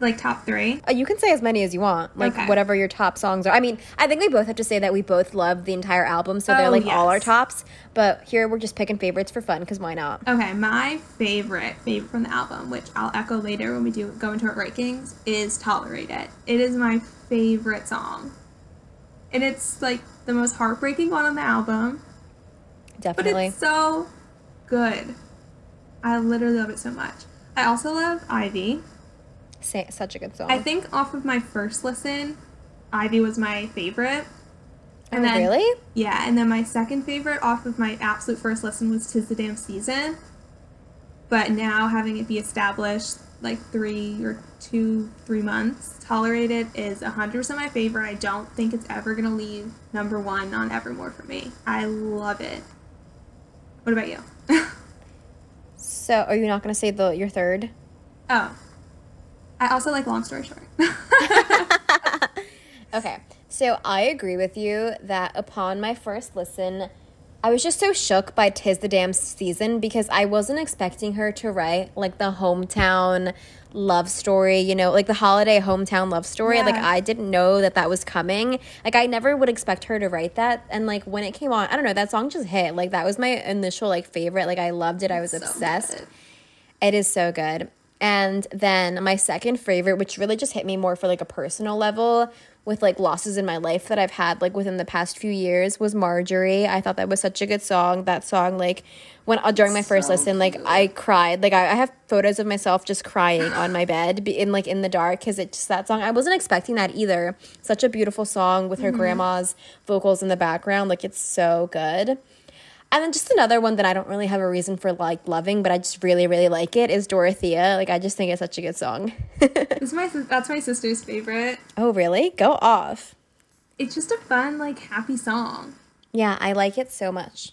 like top three. Uh, you can say as many as you want, like Okay. whatever your top songs are. I mean, I think we both have to say that we both love the entire album, so they're Oh, like all our tops. But here we're just picking favorites for fun, because why not? Okay, my favorite favorite from the album, which I'll echo later when we do go into our rankings, is "Tolerate It." It is my favorite song, and it's like the most heartbreaking one on the album, Definitely, but Definitely. it's so good. I literally love it so much. I also love Ivy. Say, such a good song. I think off of my first listen, Ivy was my favorite. oh, and then- really? Yeah, and then my second favorite off of my absolute first listen was Tis the Damn Season. But now having it be established like three or two, three months, Tolerate It is 100% my favorite. I don't think it's ever going to leave number one on Evermore for me. I love it. What about you? (laughs) So, are you not going to say the your third? oh. I also like Long Story Short. (laughs) Okay. So I agree with you that upon my first listen, I was just so shook by Tis the Damn Season because I wasn't expecting her to write like the hometown love story, you know, like the holiday hometown love story. Like I didn't know that that was coming. Like I never would expect her to write that. And like when it came on, I don't know, that song just hit. Like that was my initial like favorite. Like I loved it. I was So obsessed. good. It is so good. And then my second favorite, which really just hit me more for like a personal level with like losses in my life that I've had like within the past few years was Marjorie. I thought that was such a good song. That song like when uh, during my first So listen like I cried. Like I, I have photos of myself just crying on my bed in like in the dark cuz it's just that song. I wasn't expecting that either. Such a beautiful song with her grandma's vocals in the background. Like it's so good. And then just another one that I don't really have a reason for like loving, but I just really, really like it is Dorothea. Like I just think it's such a good song. (laughs) This my that's my sister's favorite. oh, really? Go off. it's just a fun, like happy song. Yeah, I like it so much.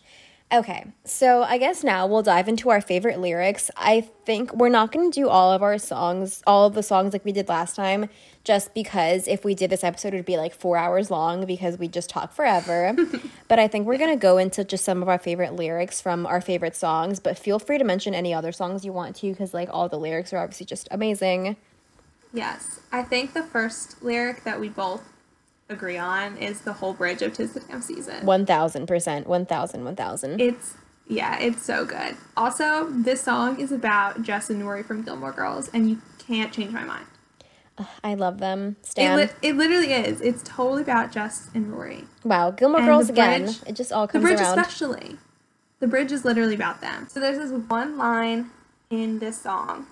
Okay, so I guess now we'll dive into our favorite lyrics. I think we're not going to do all of our songs, all of the songs like we did last time, just because if we did this episode, it would be like four hours long because we just talk forever. (laughs) but I think we're going to go into just some of our favorite lyrics from our favorite songs. But feel free to mention any other songs you want to because like all the lyrics are obviously just amazing. Yes, I think the first lyric that we both agree on is the whole bridge of Tis the Damn Season. 1000%, 1000, 1000. It's yeah, it's so good. Also, this song is about Jess and Rory from Gilmore Girls, and you can't change my mind. (sighs) I love them. It, li- it literally is. It's totally about Jess and Rory. wow, Gilmore And Girls again. bridge- It just all comes The comes bridge, around. especially. The bridge is literally about them. So there's this one line in this song,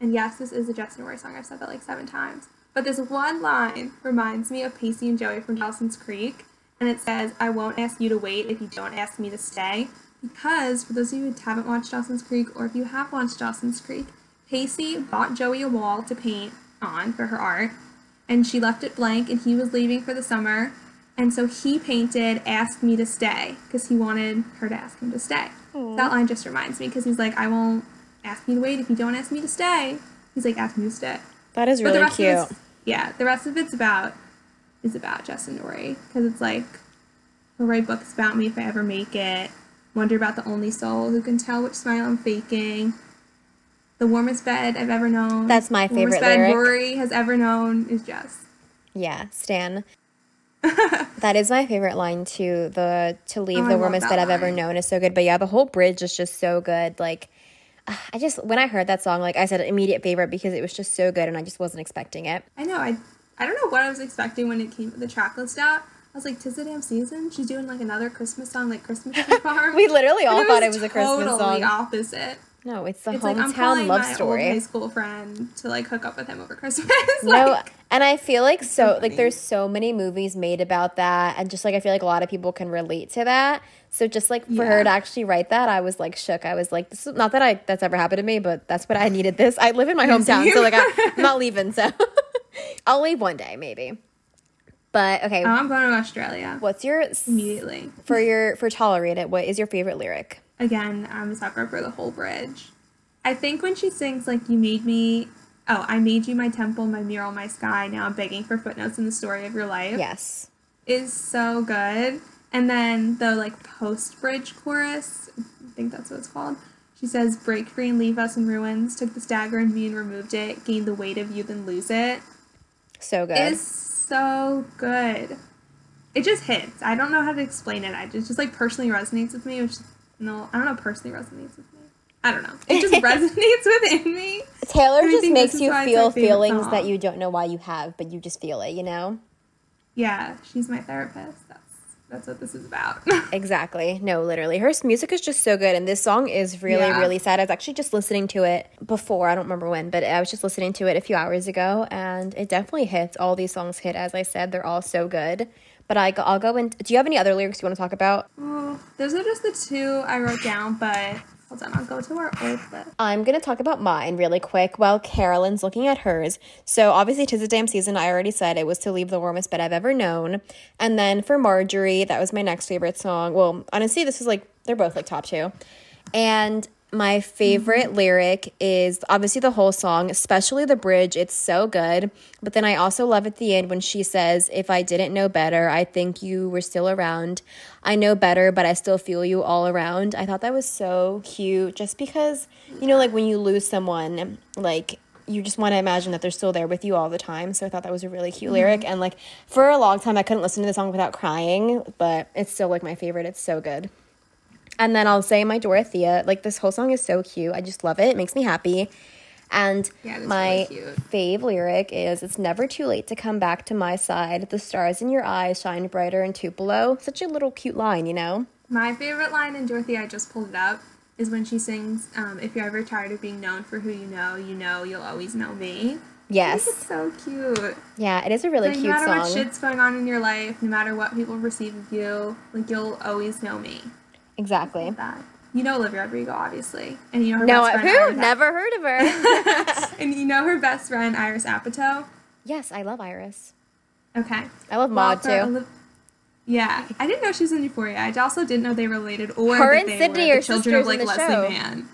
and yes, this is a Jess and Rory song. I've said that like seven times. But this one line reminds me of Pacey and Joey from Dawson's Creek, and it says, "I won't ask you to wait if you don't ask me to stay." Because for those of you who haven't watched Dawson's Creek, or if you have watched Dawson's Creek, Pacey bought Joey a wall to paint on for her art, and she left it blank, and he was leaving for the summer, and so he painted "Ask Me to Stay" because he wanted her to ask him to stay. That line just reminds me because he's like, "I won't ask you to wait if you don't ask me to stay." He's like, "Ask me to stay." That is really cute. yeah, the rest of it's about is about Jess and Rory because it's like he'll write books about me if I ever make it. Wonder about the only soul who can tell which smile I'm faking. The warmest bed I've ever known. That's my favorite. Warmest bed lyric. Rory has ever known is Jess. Yeah, Stan. (laughs) that is my favorite line too. The to leave Oh, the warmest bed I've ever known is so good. But yeah, the whole bridge is just so good. Like ah, I just when I heard that song, like I said, immediate favorite because it was just so good and I just wasn't expecting it. I know. I I don't know what I was expecting when it came the track list out. I was like, "Tis the damn season." She's doing like another Christmas song, like Christmas (laughs) Farm. We literally all And thought it was a Christmas totally song. opposite. No, it's the It's like I'm hometown calling love my old high story. school friend to like hook up with him over Christmas. (laughs) No, and I feel like so so like there's so many movies made about that, and just like I feel like a lot of people can relate to that. So just like for her to actually write that, I was like shook. I was like, this is not that I that's ever happened to me, but that's what I needed. This I live in my (laughs) hometown, so like I, I'm (laughs) not leaving. So I'll leave one day maybe. But okay, oh, I'm going to Australia what's your immediately. for your for tolerate it? What is your favorite lyric? Again, I'm a sucker for the whole bridge. I think when she sings like "You made me," oh, I made you my temple, my mural, my sky. Now I'm begging for footnotes in the story of your life. Yes. is so good. And then the like post bridge chorus, I think that's what it's called. She says, "Break free and leave us in ruins. Took the dagger in me and removed it. Gained the weight of you, then lose it." So good. Is so good. It just hits. I don't know how to explain it. I just just like personally resonates with me. Which no, I don't know. Personally resonates with me. I don't know. It just (laughs) resonates within me. Taylor I just makes you feel feelings song. that you don't know why you have, but you just feel it, you know? Yeah, she's my therapist. That's that's what this is about. (laughs) Exactly. No, literally. Her music is just so good. And this song is really, Yeah. really sad. I was actually just listening to it before. I don't remember when, but I was just listening to it a few hours ago. And it definitely hits. All these songs hit. As I said, they're all so good. But I, go- I'll go in. Do you have any other lyrics you want to talk about? Oh, those are just the two I wrote down, but hold on, I'll go to our old list. I'm going to talk about mine really quick while Carolyn's looking at hers. So, obviously, Tis a Damn Season, I already said it was to leave the warmest bed I've ever known. And then for Marjorie, that was my next favorite song. Well, honestly, this is like, they're both like top two. And my favorite mm-hmm. lyric is obviously the whole song, especially the bridge. It's so good. But then I also love at the end when she says, If I didn't know better, I think you were still around. I know better, but I still feel you all around. I thought that was so cute just because, you know, like when you lose someone, like, you just want to imagine that they're still there with you all the time. So I thought that was a really cute mm-hmm. lyric. And like for a long time, I couldn't listen to the song without crying, but it's still like my favorite. It's so good. And then I'll say my Dorothea. Like this whole song is so cute. I just love it. It makes me happy. And Yeah, my really cute. fave lyric is It's never too late to come back to my side. The stars in your eyes shine brighter in Tupelo. Such a little cute line, you know? My favorite line in Dorothy, I just pulled it up, is when she sings, um, If you're ever tired of being known for who you know, you know you'll always know me. Yes. it's so cute. Yeah, it is a really like, cute song. no matter what shit's going on in your life, no matter what people receive of you, like you'll always know me. Exactly. That. You know Olivia Rodrigo, obviously. And you know her No, best friend who? Never heard of her. (laughs) and you know her best friend Iris Apatow. yes, I love Iris. Okay. I love Well, Maude for too. Oli- yeah, I didn't know she was in Euphoria. I also didn't know they related or Her that and they Sydney were are the children sisters of like Leslie show. Mann.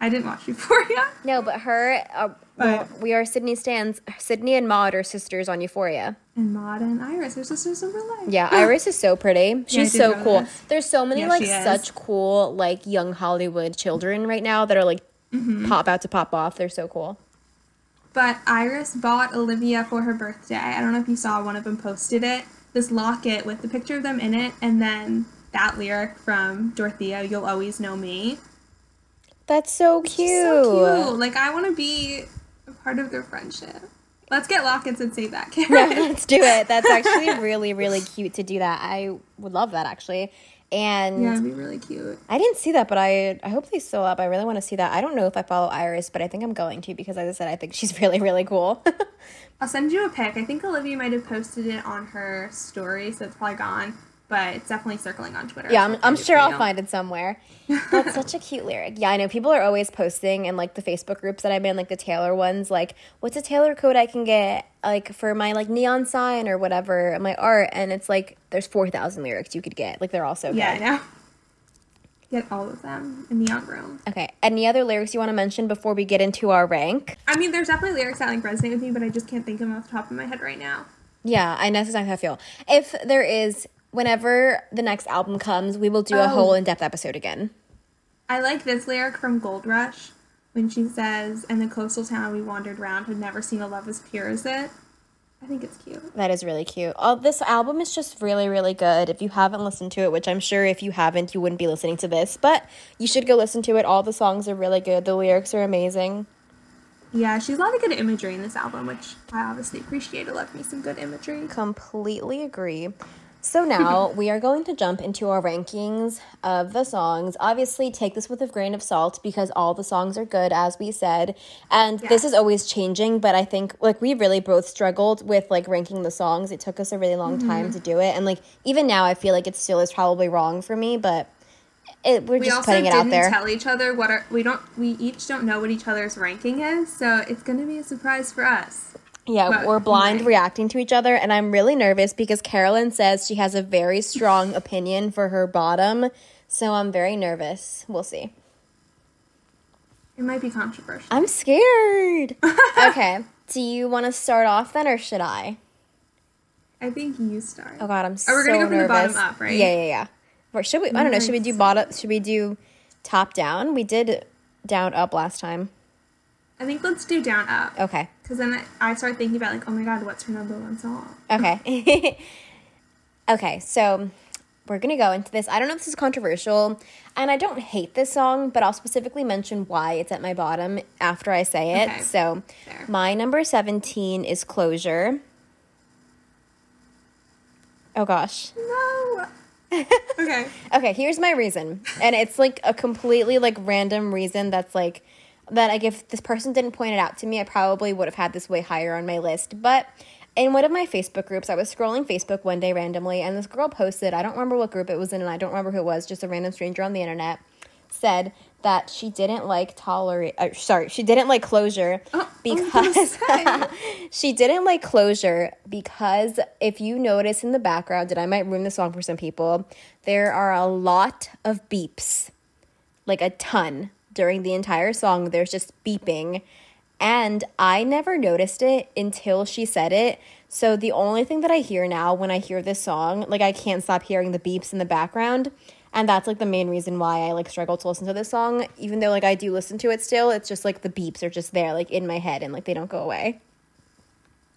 I didn't watch Euphoria. No, but her, uh, well, we are Sydney stands. Sydney and Maude are sisters on Euphoria. And Maude and Iris are sisters in real life. Yeah, Iris is so pretty. She's did so cool. this. There's so many Yeah, like such cool like young Hollywood children right now that are like Mm-hmm. pop out to pop off. They're so cool. But Iris bought Olivia for her birthday. I don't know if you saw one of them posted it. This locket with the picture of them in it, and then that lyric from Dorothea, "You'll always know me." That's so cute. So cute. Like I want to be part of their friendship. Let's get lockets and save that, Yeah, (laughs) Karen. let's do it. That's actually (laughs) really, really cute to do that. I would love that actually. And yeah, it'd be really cute. I didn't see that, but I I hope they still up. I really want to see that. I don't know if I follow Iris, but I think I'm going to because, as I said, I think she's (laughs) really, really cool. I'll send you a pic. I think Olivia might have posted it on her story, so it's probably gone. But it's definitely circling on Twitter. yeah, I'm, I'm sure I'll you. find it somewhere. That's such a cute lyric. Yeah, I know people are always posting in like the Facebook groups that I'm in, like the Taylor ones, like what's a Taylor code I can get like for my like neon sign or whatever, my art, and it's like there's four thousand lyrics you could get. Like they're all so Yeah, I know. Get all of them in the young room. Okay. Any other lyrics you want to mention before we get into our rank? I mean, there's definitely lyrics that like resonate with me, but I just can't think of them off the top of my head right now. Yeah, I know that's exactly how I feel. If there is, whenever the next album comes, we will do a Oh. whole in depth episode again. I like this lyric from Gold Rush when she says, "In the coastal town we wandered round, had never seen a love as pure as it." I think it's cute. That is really cute. Oh, this album is just really, really good. If you haven't listened to it, which I'm sure if you haven't, you wouldn't be listening to this, but you should go listen to it. All the songs are really good. The lyrics are amazing. Yeah, she's a lot of good imagery in this album, which I obviously appreciate. I love me some good imagery. Completely agree. So now we are going to jump into our rankings of the songs. Obviously, take this with a grain of salt because all the songs are good, as we said. And this is always changing, but I think like we really both struggled with like ranking the songs. It took us a really long mm-hmm. time to do it. And like even now, I feel like it still is probably wrong for me, but it, we're We just also putting it didn't out there. tell each other what our we don't we each don't know what each other's ranking is, so it's gonna be a surprise for us. Yeah, But- we're blind right. reacting to each other, and I'm really nervous because Carolyn says she has a very strong (sighs) opinion for her bottom, so I'm very nervous. We'll see. It might be controversial. I'm scared. (laughs) okay, do you want to start off then, or should I? I think you start. Oh God, I'm so Oh, we're gonna go from the bottom up, right? Yeah, yeah, yeah. Or should we? I don't know. Should we do bottom? Should we do top down? We did down up last time. I think let's do down up. Okay. Because then I, start thinking about like, oh my god, what's her number one song? Okay. (laughs) okay, so we're gonna go into this. I don't know if this is controversial, and I don't hate this song, but I'll specifically mention why it's at my bottom after I say it. Okay. So, Fair. my number 17 is Closure. Oh gosh. No. (laughs) okay. Okay, here's my reason. And it's like a completely like random reason that's like that like if this person didn't point it out to me, I probably would have had this way higher on my list. But in one of my Facebook groups, I was scrolling Facebook one day randomly and this girl posted, I don't remember what group it was in and I don't remember who it was, just a random stranger on the internet, said that she didn't like tolerate uh, sorry, she didn't like closure (gasps) Oh, I was gonna because (laughs) she didn't like closure because if you notice in the background, and I might ruin the song for some people, there are a lot of beeps, like a ton during the entire song. There's just beeping. And I never noticed it until she said it. So the only thing that I hear now when I hear this song, like I can't stop hearing the beeps in the background. And that's like the main reason why I like struggle to listen to this song. Even though like I do listen to it still, it's just like the beeps are just there, like in my head and like they don't go away.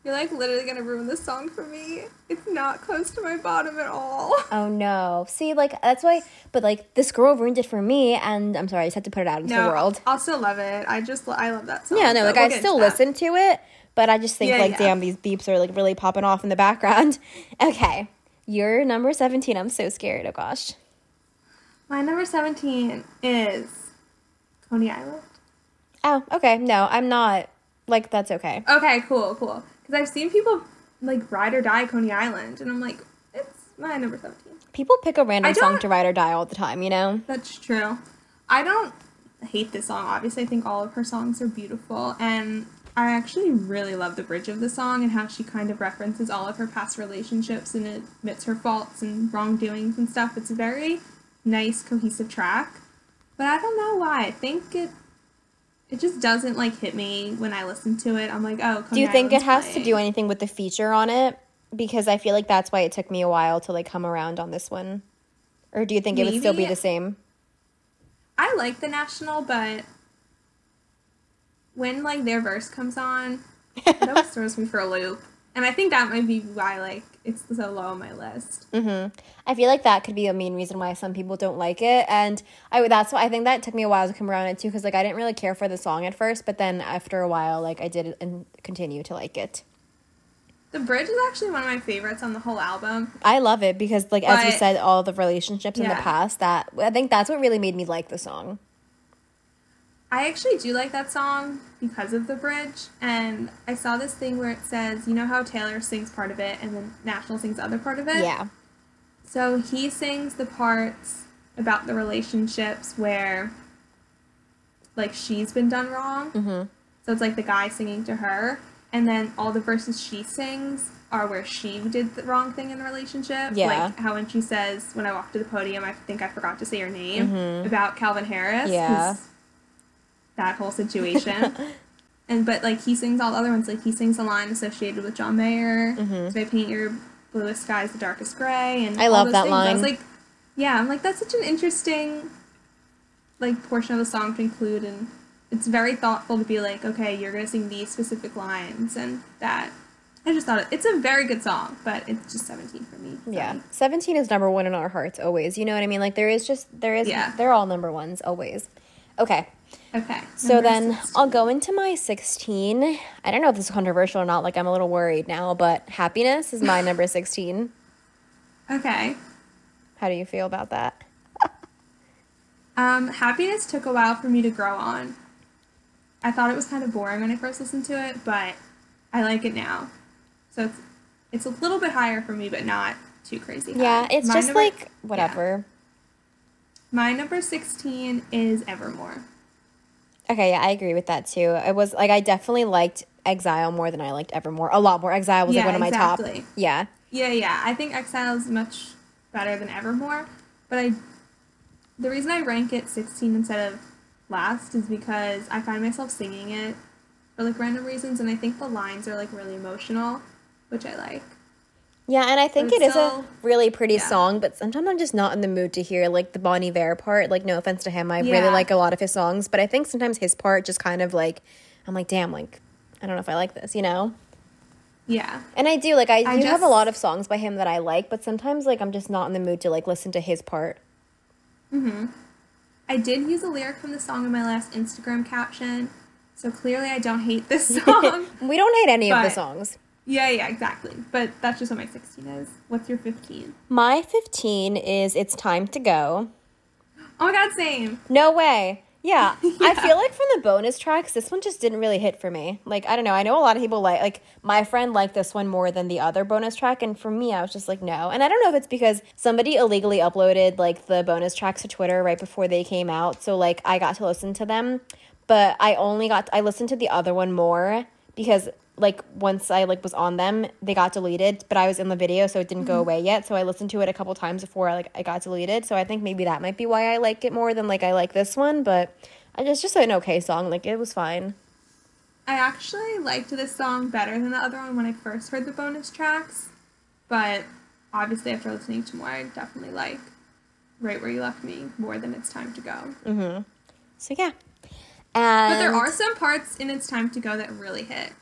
You're like literally gonna ruin this song for me. It's not close to my bottom at all. (laughs) Oh no. See, like that's why but like this girl ruined it for me and I'm sorry, I just had to put it out into the world. I'll still love it. I just I love that song. Yeah, no, like we'll I still listen to it, but I just think Yeah, like yeah. damn these beeps are like really popping off in the background. (laughs) Okay. You're number 17. I'm so scared. Oh gosh. My number seventeen is Coney Island. Oh, okay. No, I'm not like that's okay. Okay, cool, cool. Because I've seen people like ride or die Coney Island, and I'm like, it's my number seventeen. People pick a random song to ride or die all the time, you know? That's true. I don't hate this song. Obviously, I think all of her songs are beautiful, and I actually really love the bridge of the song and how she kind of references all of her past relationships and admits her faults and wrongdoings and stuff. It's a very nice, cohesive track. But I don't know why. I think it it just doesn't like hit me when I listen to it. I'm like, oh. do you think it has playing. to do anything with the feature on it? Because I feel like that's why it took me a while to like come around on this one. Or do you think Maybe. it would still be the same? I like the national, but when like their verse comes on, (laughs) it always throws me for a loop. And I think that might be why like it's so low on my list. Mm-hmm. I feel like that could be a main reason why some people don't like it, and I that's why I think that took me a while to come around it too, because like I didn't really care for the song at first, but then after a while, like I did and continue to like it. The bridge is actually one of my favorites on the whole album. I love it because, like but, as you said, all the relationships yeah. in the past. That I think that's what really made me like the song. I actually do like that song because of the bridge. And I saw this thing where it says, you know how Taylor sings part of it and then National sings the other part of it? Yeah. So he sings the parts about the relationships where, like, she's been done wrong. Mm-hmm. So it's like the guy singing to her. And then all the verses she sings are where she did the wrong thing in the relationship. Yeah. Like how when she says, when I walked to the podium, I think I forgot to say her name mm-hmm. about Calvin Harris. Yeah that whole situation. (laughs) and but like he sings all the other ones. Like he sings a line associated with John Mayer. Mm-hmm. They paint your bluest skies the darkest gray, and I love that things. line. I was like, yeah, I'm like that's such an interesting like portion of the song to include, and it's very thoughtful to be like, okay, you're gonna sing these specific lines, and that. I just thought it, it's a very good song, but it's just 17 for me. So. Yeah. 17 is number one in our hearts always. You know what I mean? Like there is just, there is, yeah. they're all number ones always. Okay. Okay. So then 16. I'll go into my 16. I don't know if this is controversial or not. Like, I'm a little worried now, but happiness is my number (laughs) 16. Okay. How do you feel about that? um, happiness took a while for me to grow on. I thought it was kind of boring when I first listened to it, but I like it now. So it's it's a little bit higher for me, but not too crazy. High. Yeah, it's my just number, like whatever. Yeah. My number 16 is Evermore. Okay, yeah, I agree with that too. It was like I definitely liked Exile more than I liked Evermore. A lot more. Exile was yeah, like one of exactly. my top. Yeah. Yeah, yeah. I think Exile is much better than Evermore, but I the reason I rank it 16 instead of last is because I find myself singing it for like random reasons and I think the lines are like really emotional, which I like. Yeah, and I think it is a really pretty yeah. song, but sometimes I'm just not in the mood to hear like the Bon Iver part. Like, no offense to him, I yeah. really like a lot of his songs, but I think sometimes his part just kind of like, I'm like, damn, like, I don't know if I like this, you know? Yeah. And I do like I, I do just, have a lot of songs by him that I like, but sometimes like I'm just not in the mood to like listen to his part. Mhm. I did use a lyric from the song in my last Instagram caption, so clearly I don't hate this (laughs) song. we don't hate any of the songs. Yeah, yeah, exactly. But that's just what my 16 is. What's your 15? My 15 is It's Time to Go. Oh my god, same. No way. Yeah. (laughs) yeah. I feel like from the bonus tracks, this one just didn't really hit for me. Like, I don't know. I know a lot of people like, like, my friend liked this one more than the other bonus track. And for me, I was just like, no. And I don't know if it's because somebody illegally uploaded, like, the bonus tracks to Twitter right before they came out. So, like, I got to listen to them. But I only got, I listened to the other one more because like once I like was on them, they got deleted, but I was in the video so it didn't mm-hmm. go away yet. So I listened to it a couple times before I, like I got deleted. So I think maybe that might be why I like it more than like I like this one, but it's just an okay song. Like it was fine. I actually liked this song better than the other one when I first heard the bonus tracks, but obviously after listening to more, I definitely like Right Where You Left Me more than It's Time to Go. Mhm. So yeah. And but there are some parts in It's Time to Go that really hit.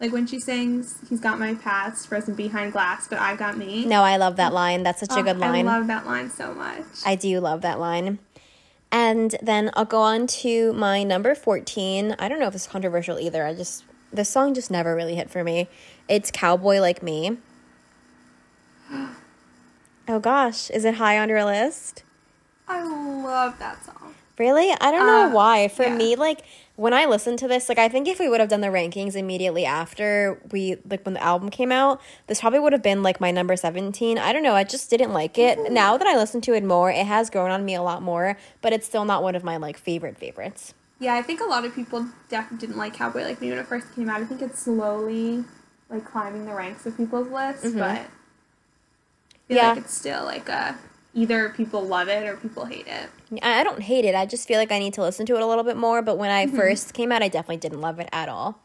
Like when she sings, "He's got my past frozen behind glass, but I've got me." No, I love that line. That's such oh, a good line. I love that line so much. I do love that line. And then I'll go on to my number 14. I don't know if it's controversial either. I just this song just never really hit for me. It's Cowboy Like Me. (gasps) oh gosh, is it high on your list? I love that song. Really? I don't know uh, why. For yeah. me, like when I listened to this, like I think if we would have done the rankings immediately after we like when the album came out, this probably would have been like my number 17. I don't know, I just didn't like it. Now that I listen to it more, it has grown on me a lot more, but it's still not one of my like favorite favorites. Yeah, I think a lot of people definitely didn't like Cowboy Like Me when it first came out. I think it's slowly like climbing the ranks of people's lists, Mhm. but I feel Yeah. like it's still like a either people love it or people hate it. I don't hate it. I just feel like I need to listen to it a little bit more. But when I first came out, I definitely didn't love it at all.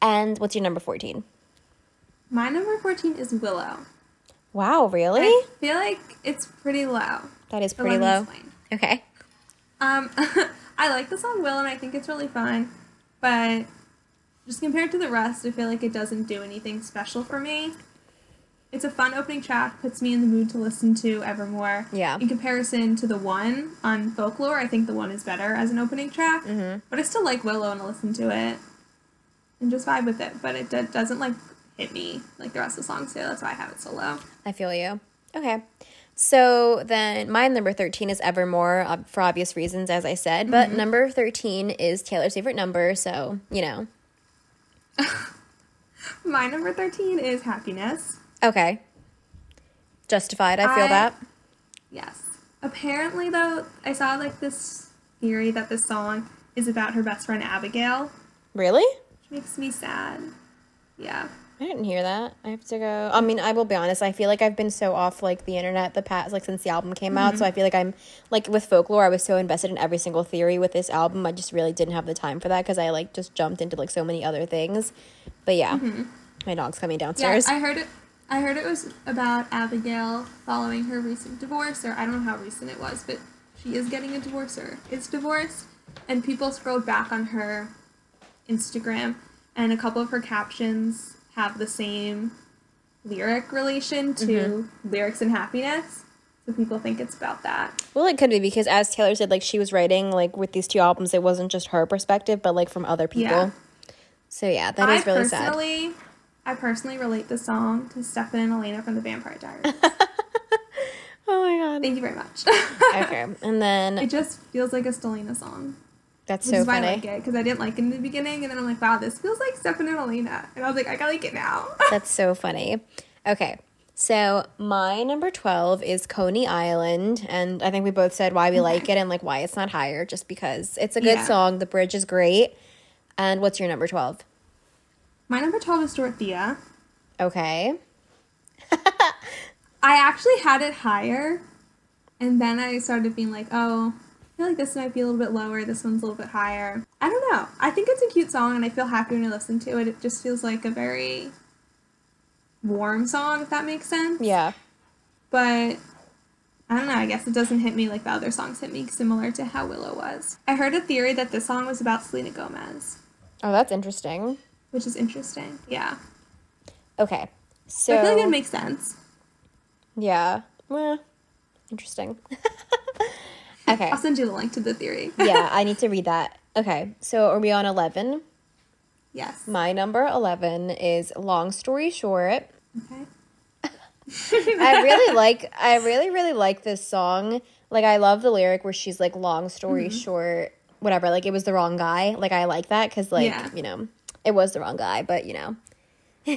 And what's your number 14? My number fourteen is Willow. Wow, really? I feel like it's pretty low. that is pretty low. explain. Okay. Um, (laughs) I like the song Willow and I think it's really fun, but just compared to the rest, I feel like it doesn't do anything special for me. It's a fun opening track, puts me in the mood to listen to Evermore. Yeah. In comparison to the one on Folklore, I think the one is better as an opening track, Mm-hmm. but I still like Willow and I listen to it and just vibe with it, but it do- doesn't like hit me like the rest of the songs do. That's why I have it so low. I feel you. Okay. So then my number 13 is Evermore uh, for obvious reasons, as I said. But number 13 is Taylor's favorite number. So, you know. (laughs) My number 13 is Happiness. Okay. Justified. I feel I- that. Yes. Apparently, though, I saw like this theory that this song is about her best friend Abigail, Really? which makes me sad. Yeah. I didn't hear that. I have to go. I mean, I will be honest. I feel like I've been so off like the internet the past like since the album came out. So mm-hmm. I feel like I'm like with folklore. I was so invested in every single theory with this album. I just really didn't have the time for that because I like just jumped into like so many other things. But yeah, mm-hmm. my dog's coming downstairs. Yeah, downstairs. I heard it. I heard it was about Abigail following her recent divorce, or I don't know how recent it was, but she is getting a divorce or is divorced. And people scrolled back on her Instagram, and a couple of her captions have the same lyric relation to mm-hmm. lyrics and happiness. So people think it's about that. well, it could be because as Taylor said, like she was writing like with these two albums, it wasn't just her perspective, but like from other people. Yeah. So yeah, that is I really sad. I personally relate the song to Stefan and Elena from the Vampire Diaries. (laughs) Oh my god. Thank you very much. Okay, and then It just feels like a Stelena song. that's so why I funny. like it, because I didn't like it in the beginning, and then I'm like, wow, this feels like Stefan and Elena. And I was like, I gotta like it now. (laughs) That's so funny. Okay. So my number 12 is Coney Island. And I think we both said why we like it and like why it's not higher, just because it's a good Yeah. song. The bridge is great. And what's your number 12? My number 12 is Dorothea. Okay. (laughs) I actually had it higher, and then I started being like, oh, I feel like this might be a little bit lower, this one's a little bit higher. I don't know. I think it's a cute song, and I feel happy when I listen to it. It just feels like a very warm song, if that makes sense. Yeah. But I don't know, I guess it doesn't hit me like the other songs hit me, similar to how Willow was. I heard a theory that this song was about Selena Gomez, Oh, that's interesting. Which is interesting. Yeah. Okay. So, I feel like it makes sense. yeah. Well, interesting. (laughs) okay. I'll send you the link to the theory. (laughs) yeah, I need to read that. Okay. So, are we on 11? yes. My number 11 is Long Story Short. Okay. (laughs) I really like I really really like this song. Like I love the lyric where she's like long story Mm-hmm. short whatever like it was the wrong guy. Like I like that cuz like, Yeah. you know, it was the wrong guy, but you know. (laughs)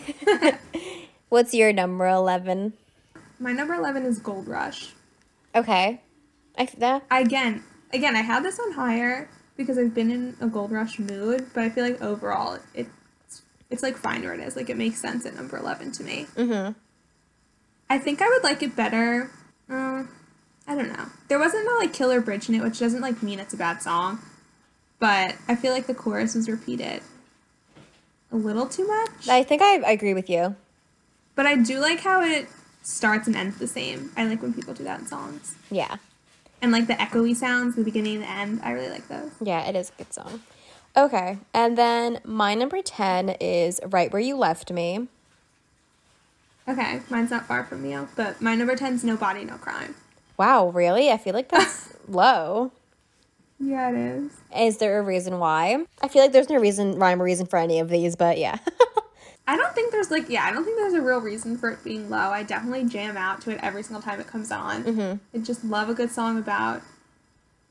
What's your number 11? My number 11 is Gold Rush. Okay. I that Again, again, I had this on higher because I've been in a Gold Rush mood, but I feel like overall it's it's like fine where it is. Like it makes sense at number 11 to me. Mhm. I think I would like it better. Um, I don't know. There wasn't no like killer bridge in it, which doesn't like mean it's a bad song. But I feel like the chorus was repeated a little too much. I think I, I agree with you. but I do like how it starts and ends the same. I like when people do that in songs. Yeah. And like the echoey sounds, the beginning and the end. I really like those. Yeah, it is a good song. Okay. And then my number 10 is Right Where You Left Me. Okay, mine's not far from you, but my number 10 is No Body, No Crime. Wow, really? I feel like that's (laughs) low. Yeah, it is. Is there a reason why? I feel like there's no reason, rhyme or reason for any of these, but yeah. (laughs) I don't think there's like, yeah, I don't think there's a real reason for it being low. I definitely jam out to it every single time it comes on. Mhm. I just love a good song about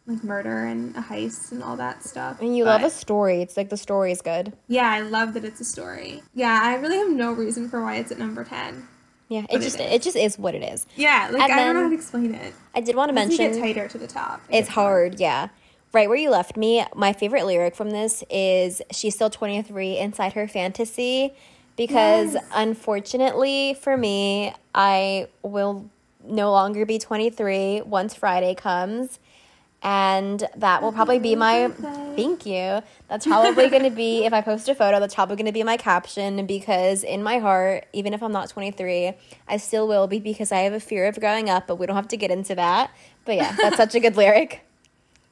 like murder and a heist and all that stuff. and you love a story. It's like the story is good. Yeah, I love that it's a story. Yeah, I really have no reason for why it's at number 10. Yeah, it But it just is. it, just is what it is. Yeah, like And I don't know how to explain it. I did want to mention get tighter to the top. it it's hard, yeah. Right where you left me, my favorite lyric from this is she's still 23 inside her fantasy because Yes. unfortunately for me, I will no longer be 23 once Friday comes. And that will probably be my thank you. That's probably going to be (laughs) if I post a photo, that's probably going to be my caption because in my heart, even if I'm not 23, I still will be because I have a fear of growing up, but we don't have to get into that. But yeah, that's such a good (laughs) lyric.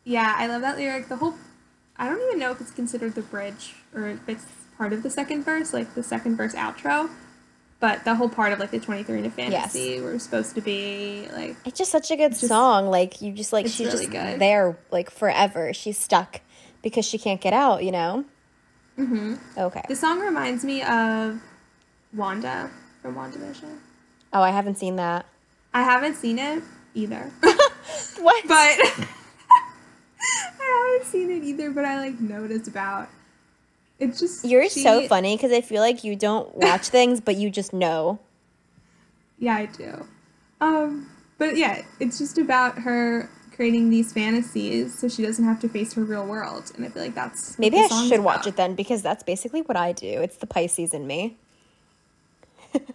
Yeah, I love that lyric. The whole I don't even know if it's considered the bridge or if it's part of the second verse, like the second verse outro. But the whole part of like the 23 in a fantasy we're supposed to be like It's just such a good Just- song. Like you just like she's really just good. there like forever. She's stuck because she can't get out, you know? Mm-hmm. Okay. The song reminds me of Wanda from WandaVision. Oh, I haven't seen that. I haven't seen it either. (laughs) What? but (laughs) haven't seen it either, but I like it's about. It's just You're so funny because I feel like you don't watch (laughs) things, but you just know. Yeah, I do. Um, but yeah, it's just about her creating these fantasies so she doesn't have to face her real world, and I feel like that's Maybe I should watch it then because that's basically what I do. It's the Pisces in me.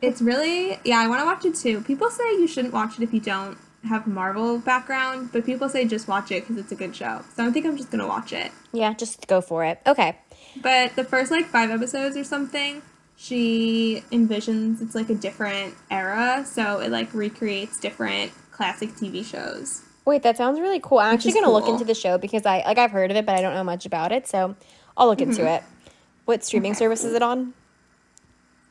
It's really yeah, I want to watch it too. People say you shouldn't watch it if you don't have Marvel background, but people say just watch it because it's a good show. So I think I'm just gonna watch it. Yeah, just go for it. Okay. But the first like five episodes or something, she envisions it's like a different era, so it like recreates different classic TV shows. Wait, that sounds really cool. I'm Which actually gonna look into the show because I like I've heard of it, but I don't know much about it. So I'll look into it. What streaming Mm-hmm. Okay, service is it on?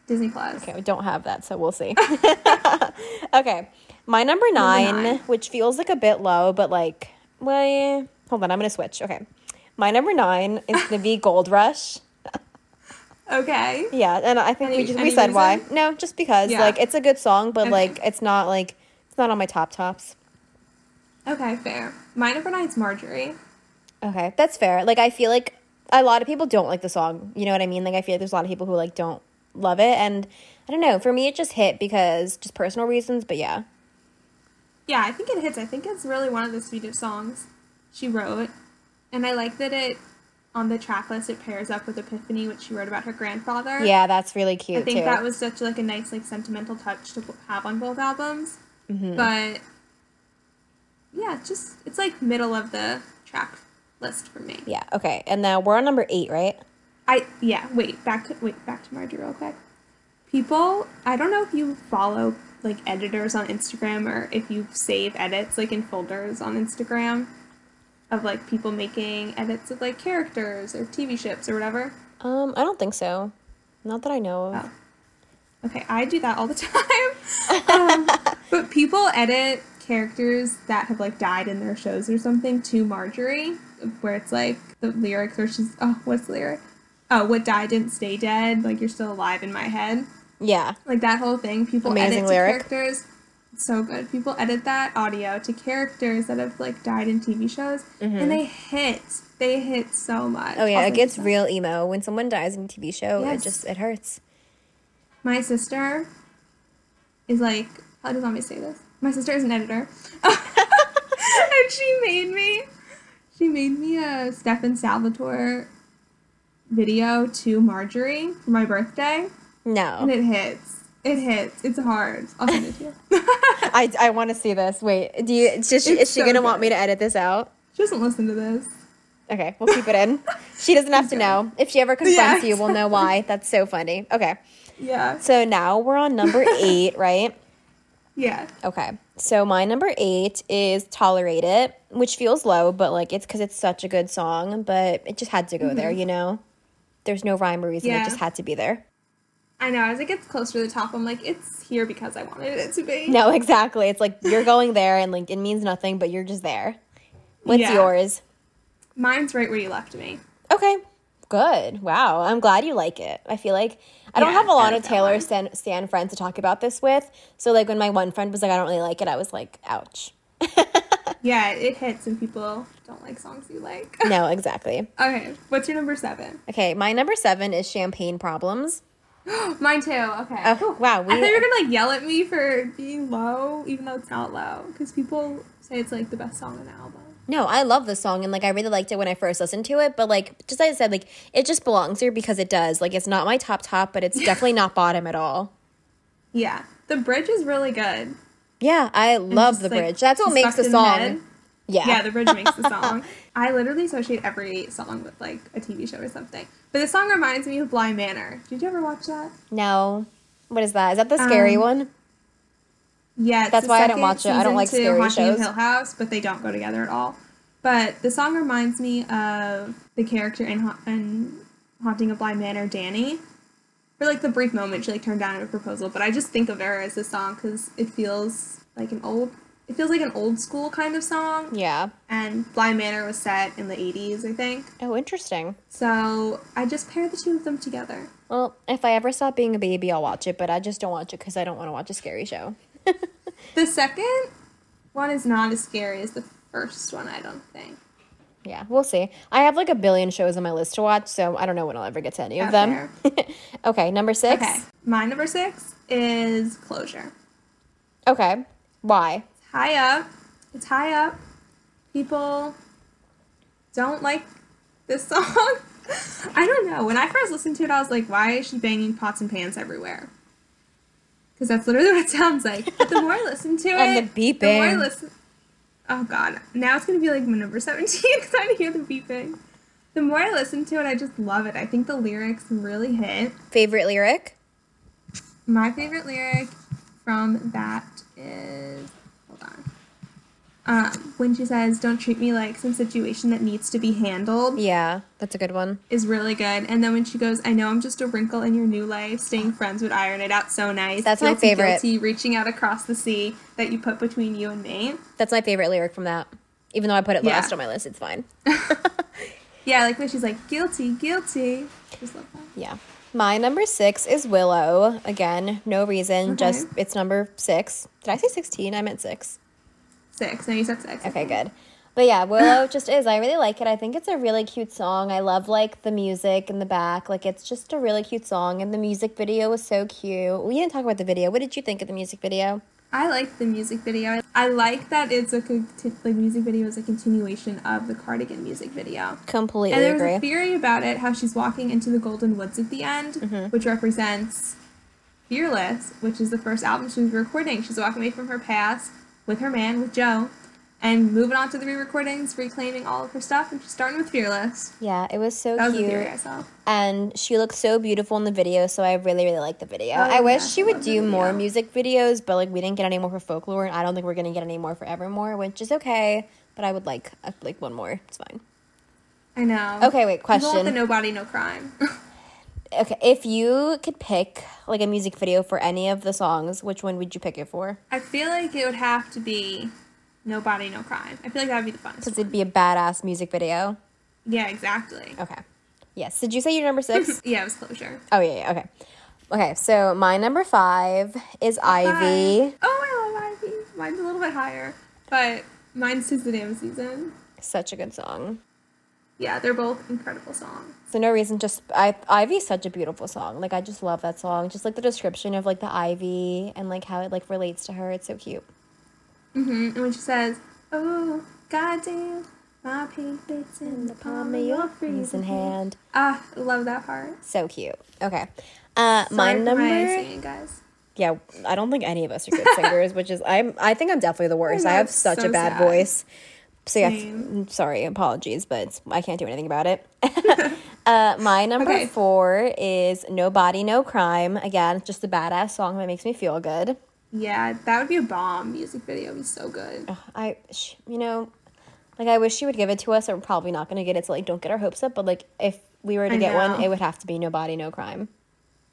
Disney Plus. Okay, we don't have that, so we'll see. (laughs) (laughs) okay, my number nine, nine. which feels like a bit low, but like, well, yeah. hold on, I'm gonna switch. Okay, my number nine is gonna be Gold Rush. (laughs) Okay. Yeah, and I think we just we any said why. No, just because Yeah. like it's a good song, but Okay. like it's not like it's not on my top tops. Okay, fair. My number nine's Marjorie. Okay, that's fair. Like I feel like a lot of people don't like the song. You know what I mean? Like I feel like there's a lot of people who like don't love it, and I don't know. For me, it just hit because just personal reasons. But yeah, Yeah, I think it hits. I think it's really one of the sweetest songs she wrote. And I like that it, on the track list, it pairs up with Epiphany, which she wrote about her grandfather. yeah, that's really cute I think too. that was such like a nice, like sentimental touch to have on both albums. Mm-hmm. But yeah, it's just it's like middle of the track list for me. yeah. Okay, and now we're on number eight, right? I yeah. Wait, back to wait back to Marjorie real quick. People, I don't know if you follow like editors on Instagram or if you save edits like in folders on Instagram of like people making edits of like characters or TV ships or whatever. Um, I don't think so. Not that I know of. Oh. Okay, I do that all the (laughs) time. um, but people edit characters that have like died in their shows or something to Marjorie, where it's like the lyrics where she's oh, what's the lyric? Oh, what died didn't stay dead. Like you're still alive in my head. Yeah, Like that whole thing. People Amazing edit lyric. characters. So good. People edit that audio to characters that have like died in TV shows, and they hit. They hit so much. Mm-hmm. Oh yeah, it gets just- real emo when someone dies in a TV show. It just it hurts. My sister is like, how does mommy say this? My sister is an editor. (laughs) and she made me, she made me a Stefan Salvatore video to Marjorie for my birthday. And it hits. It hits. It's hard. I'll send it to you. (laughs) I, I want to see this. Wait, do you? Is she, is she so gonna want me to edit this out? she doesn't listen to this. Okay, we'll keep it in. She doesn't have to know. If she ever confronts Yeah. you, we'll know why. (laughs) That's so funny. Okay, Yeah. so now we're on number (laughs) eight, right? Yeah. Okay, so my number eight is "Tolerate It," which feels low, but like it's because it's such a good song. But it just had to go there, you know. There's no rhyme or reason. It Mm-hmm. Just had to be there. I know. As it gets closer to the top, I'm like, it's here because I wanted it to be. No, exactly. It's like you're going there, and like it means nothing, but you're just there. What's Yeah. yours? Mine's right where you left me. Okay. Good. Wow. I'm glad you like it. I feel like I don't have a lot of Taylor. Stan, Stan friends to talk about this with. So like when my one friend was like, I don't really like it, I was like, ouch. (laughs) Yeah, it hits and people don't like songs you like. no, (laughs) exactly. okay, what's your number seven? Okay, my number seven is Champagne Problems. (gasps) Mine too. Okay. Oh, wow. I thought you were gonna like yell at me for being low, even though it's not low, because people say it's like the best song on the album. No, I love the song and like I really liked it when I first listened to it, but like just like I said, like it just belongs here because it does. Like it's not my top top, but it's (laughs) definitely not bottom at all. Yeah, the bridge is really good. Yeah, I love just, the like, bridge. That's what makes the song. head. yeah. Yeah, the bridge makes the (laughs) song. I literally associate every song with like a TV show or something. But this song reminds me of Bly Manor. Did you ever watch that? no. What is that? Is that the scary Um, one? Yeah, That's why I don't watch it. I don't like scary Haunting of shows. Hill House, but they don't go together at all. But the song reminds me of the character in, Ha- in Haunting of Bly Manor, Dani. For like the brief moment, she like turned down a proposal, but I just think of her as this song because it feels like an old, it feels like an old school kind of song. Yeah. And Bly Manor was set in the '80s, I think. Oh, interesting. So I just paired the two of them together. Well, if I ever stop being a baby, I'll watch it, but I just don't watch it because I don't want to watch a scary show. (laughs) The second one is not as scary as the first one, I don't think. Yeah, we'll see. I have like a billion shows on my list to watch, so I don't know when I'll ever get to any of them. okay, (laughs) number six. Okay, my number six is Closure. Okay. Why? High up. It's high up. People don't like this (laughs) song. I don't know. When I first listened to it, I was like, why is she banging pots and pans everywhere? Because that's literally (laughs) what it sounds like. But the more I listen to (laughs) it, And the the more I beeping. listen. Oh god, now it's gonna be like my number seventeen because I hear the beeping. The more I listen to it, I just love it. I think the lyrics really hit. Favorite lyric? My favorite lyric from that is hold on. Um, when she says, "Don't treat me like some situation that needs to be handled," Yeah, that's a good one. is really good. And then when she goes, "I know I'm just a wrinkle in your new life. Staying friends would iron it out so nice." That's my favorite. Guilty, reaching out across the sea that you put between you and me. That's my favorite lyric from that. Even though I put it Yeah. last on my list, it's fine. (laughs) Yeah, like when she's like, "Guilty, guilty." Just love that. Yeah. My number six is Willow. Again, no reason, Okay. just it's number six. Did I say 16? I meant six. Six. No, you said six. Okay, good. But yeah, Willow (laughs) just is. I really like it. I think it's a really cute song. I love like the music in the back. Like it's just a really cute song and the music video was so cute. We didn't talk about the video. What did you think of the music video? I like the music video. I like that it's a like music video is a continuation of the Cardigan music video. Completely And there was agree. a theory about it how she's walking into the Golden Woods at the end, Mm-hmm. which represents Fearless, which is the first album she was recording. She's walking away from her past with her man, with Joe, and moving on to the re-recordings, reclaiming all of her stuff, and she's starting with Fearless. yeah, it was so That was cute. the theory I saw. and she looked so beautiful in the video so i really really like the video Oh, i wish she I would do more music videos but like we didn't get any more for folklore and i don't think we're gonna get any more for evermore which is okay but i would like uh, like one more it's fine I know. okay wait Question. the question No No Crime. (laughs) okay if you could pick like a music video for any of the songs which one would you pick it for I feel like it would have to be No Body, No Crime. I feel like that would be the funnest. because it'd be a badass music video Yeah, exactly. okay yes did you say your number six (laughs) Yeah, it was Closure. oh yeah, yeah okay okay so my number five is ivy. Oh, I love Ivy. Mine's a little bit higher, but mine's Tis the Damn Season. such a good song Yeah, they're both incredible songs. So no reason, just I Ivy's such a beautiful song. Like I just love that song. Just like the description of like the ivy and like how it like relates to her. It's so cute. Hmm And when she says, "Oh, goddamn, my pink fits in the palm of your freezing hand." Ah, I love that part. So cute. Okay. Uh Sorry my number singing, guys. Yeah, I don't think any of us are good (laughs) singers, which is I'm I think I'm definitely the worst. I, have such so a bad sad. voice. So yeah, Same. I'm sorry, apologies, but I can't do anything about it. (laughs) (laughs) uh, my number Okay. four is "No Body, No Crime." Again, just a badass song that makes me feel good. Yeah, that would be a bomb music video. It'd be so good. Ugh, I, sh- you know, like I wish she would give it to us. I'm probably not going to get it, so like don't get our hopes up. But like if we were to I get one, it would have to be No Body, No Crime.